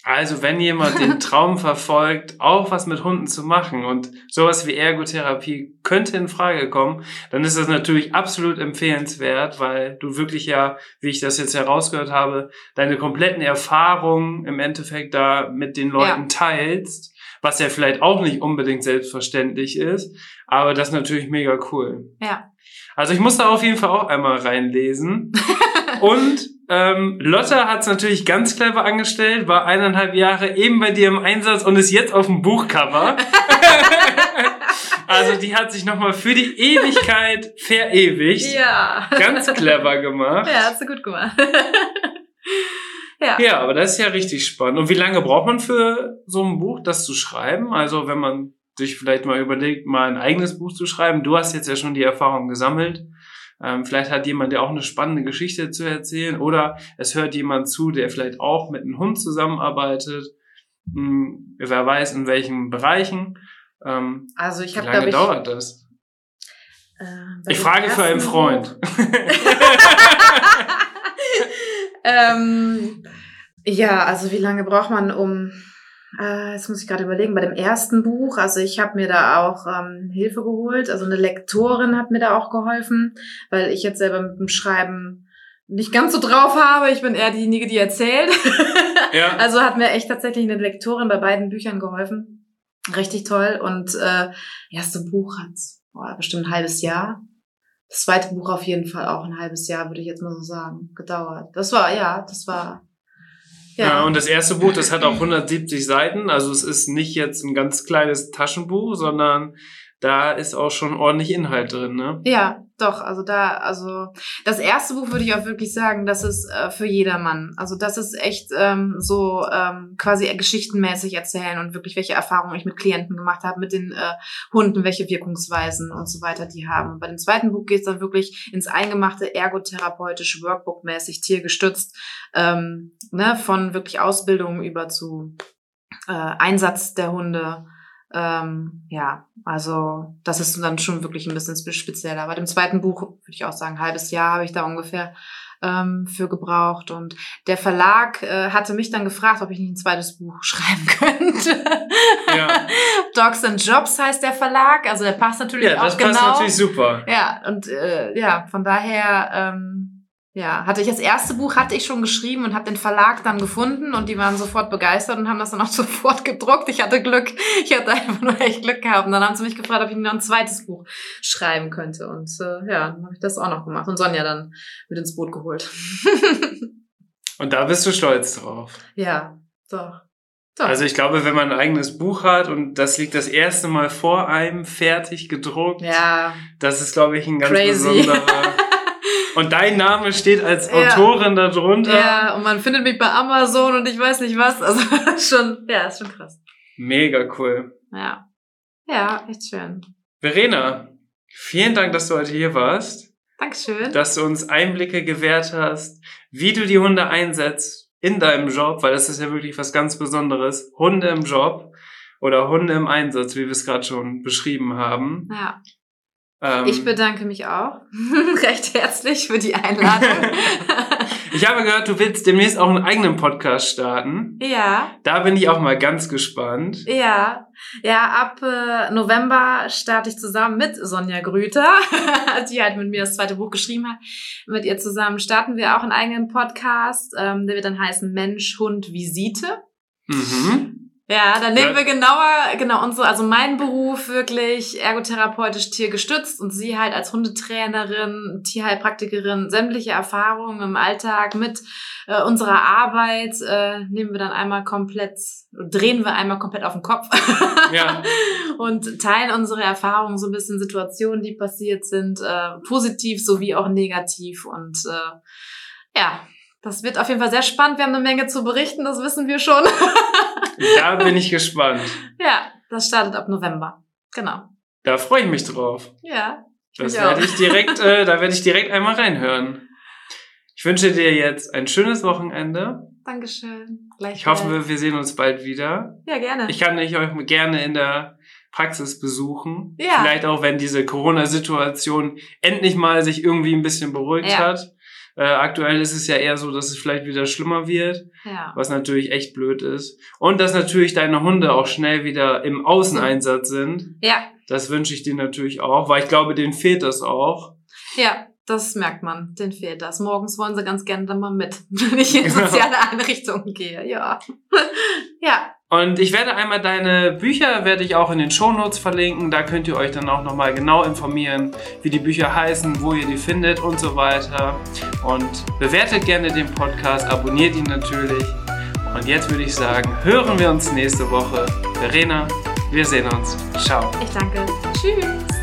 Also wenn jemand den Traum verfolgt, auch was mit Hunden zu machen und sowas wie Ergotherapie könnte in Frage kommen, dann ist das natürlich absolut empfehlenswert, weil du wirklich ja, wie ich das jetzt herausgehört habe, deine kompletten Erfahrungen im Endeffekt da mit den Leuten teilst, was ja vielleicht auch nicht unbedingt selbstverständlich ist, aber das ist natürlich mega cool. Ja. Also ich muss da auf jeden Fall auch einmal reinlesen. Und ähm, Lotta hat es natürlich ganz clever angestellt, war eineinhalb Jahre eben bei dir im Einsatz und ist jetzt auf dem Buchcover. also die hat sich nochmal für die Ewigkeit verewigt. Ja. Ganz clever gemacht. Ja, hast du gut gemacht. Ja. Ja, aber das ist ja richtig spannend. Und wie lange braucht man für so ein Buch, das zu schreiben? Also wenn man sich vielleicht mal überlegt, mal ein eigenes Buch zu schreiben. Du hast jetzt ja schon die Erfahrung gesammelt. Ähm, vielleicht hat jemand ja auch eine spannende Geschichte zu erzählen oder es hört jemand zu, der vielleicht auch mit einem Hund zusammenarbeitet. Hm, wer weiß in welchen Bereichen. Ähm, also ich wie habe lange ich, dauert das? äh, Ich frage für einen Freund. Ähm, ja, also wie lange braucht man um, äh, jetzt muss ich gerade überlegen, bei dem ersten Buch, also ich habe mir da auch ähm, Hilfe geholt, also eine Lektorin hat mir da auch geholfen, weil ich jetzt selber mit dem Schreiben nicht ganz so drauf habe. Ich bin eher diejenige, die erzählt. ja. Also hat mir echt tatsächlich eine Lektorin bei beiden Büchern geholfen. Richtig toll. Und äh, erste Buch hat boah, bestimmt ein halbes Jahr. Das zweite Buch auf jeden Fall auch ein halbes Jahr, würde ich jetzt mal so sagen, gedauert. Das war, ja, das war. Ja. und das erste Buch, das hat auch 170 Seiten. Also es ist nicht jetzt ein ganz kleines Taschenbuch, sondern da ist auch schon ordentlich Inhalt drin, ne? Ja, doch, also da, also das erste Buch würde ich auch wirklich sagen, das ist äh, für jedermann. Also das ist echt ähm, so ähm, quasi geschichtenmäßig erzählen und wirklich welche Erfahrungen ich mit Klienten gemacht habe, mit den äh, Hunden, welche Wirkungsweisen und so weiter die haben. Bei dem zweiten Buch geht es dann wirklich ins Eingemachte, ergotherapeutisch, Workbook-mäßig, tiergestützt, ähm, ne, von wirklich Ausbildung über zu äh, Einsatz der Hunde. Ähm, ja, also das ist dann schon wirklich ein bisschen spe- spezieller. Bei dem zweiten Buch würde ich auch sagen, ein halbes Jahr habe ich da ungefähr ähm, für gebraucht. Und der Verlag äh, hatte mich dann gefragt, ob ich nicht ein zweites Buch schreiben könnte. Ja. Dogs and Jobs heißt der Verlag, also der passt natürlich Ja, auch das genau. passt natürlich super. Ja, und äh, ja, von daher, ähm, ja, hatte ich das erste Buch hatte ich schon geschrieben und habe den Verlag dann gefunden und die waren sofort begeistert und haben das dann auch sofort gedruckt. Ich hatte Glück, ich hatte einfach nur echt Glück gehabt. Und dann haben sie mich gefragt, ob ich noch ein zweites Buch schreiben könnte. Und äh, ja, dann habe ich das auch noch gemacht und Sonja dann mit ins Boot geholt. Und da bist du stolz drauf. ja, doch. doch. Also ich glaube, wenn man ein eigenes Buch hat und das liegt das erste Mal vor einem fertig gedruckt, ja, das ist, glaube ich, ein ganz Crazy. besonderer. Und dein Name steht als Ja. Autorin darunter. ja, und man findet mich bei Amazon und ich weiß nicht was. Also schon, ja, ist schon krass. Mega cool. Ja. Ja, echt schön. Verena, vielen Dank, dass du heute hier warst, Dankeschön. dass du uns Einblicke gewährt hast, wie du die Hunde einsetzt in deinem Job, weil das ist ja wirklich was ganz Besonderes. Hunde im Job oder Hunde im Einsatz, wie wir es gerade schon beschrieben haben. Ja, Ähm, ich bedanke mich auch recht herzlich für die Einladung. ich habe gehört, du willst demnächst auch einen eigenen Podcast starten. ja, Da bin ich auch mal ganz gespannt. ja. Ja, ab äh, November starte ich zusammen mit Sonja Grüter, die halt mit mir das zweite Buch geschrieben hat. Mit ihr zusammen starten wir auch einen eigenen Podcast. Ähm, der wird dann heißen Mensch, Hund, Visite. Mhm. Ja, dann nehmen wir genauer, genau, unsere, also mein Beruf wirklich ergotherapeutisch tiergestützt und sie halt als Hundetrainerin, Tierheilpraktikerin, sämtliche Erfahrungen im Alltag mit äh, unserer Arbeit äh, nehmen wir dann einmal komplett, drehen wir einmal komplett auf den Kopf Ja. und teilen unsere Erfahrungen, so ein bisschen Situationen, die passiert sind, äh, positiv sowie auch negativ und äh, ja, das wird auf jeden Fall sehr spannend. Wir haben eine Menge zu berichten, das wissen wir schon. Da bin ich gespannt. Ja, das startet ab November. Genau. Da freue ich mich drauf. Ja. Das Ich werde auch. ich direkt, äh, da werde ich direkt einmal reinhören. Ich wünsche dir jetzt ein schönes Wochenende. Dankeschön. Ich hoffe, wir sehen uns bald wieder. Ja, gerne. Ich kann dich euch gerne in der Praxis besuchen. Ja. Vielleicht auch, wenn diese Corona-Situation endlich mal sich irgendwie ein bisschen beruhigt Ja. hat. Äh, aktuell ist es ja eher so, dass es vielleicht wieder schlimmer wird, ja. was natürlich echt blöd ist. Und dass natürlich deine Hunde auch schnell wieder im Außeneinsatz sind. Ja. Das wünsche ich dir natürlich auch, weil ich glaube, denen fehlt das auch. Ja, das merkt man. Den fehlt das. Morgens wollen sie ganz gerne dann mal mit, wenn ich in Genau. soziale Einrichtungen gehe. Ja. ja. Und ich werde einmal deine Bücher, werde ich auch in den Shownotes verlinken. Da könnt ihr euch dann auch nochmal genau informieren, wie die Bücher heißen, wo ihr die findet und so weiter. Und bewertet gerne den Podcast, abonniert ihn natürlich. Und jetzt würde ich sagen, hören wir uns nächste Woche. Verena, wir sehen uns. Ciao. Ich danke. Tschüss.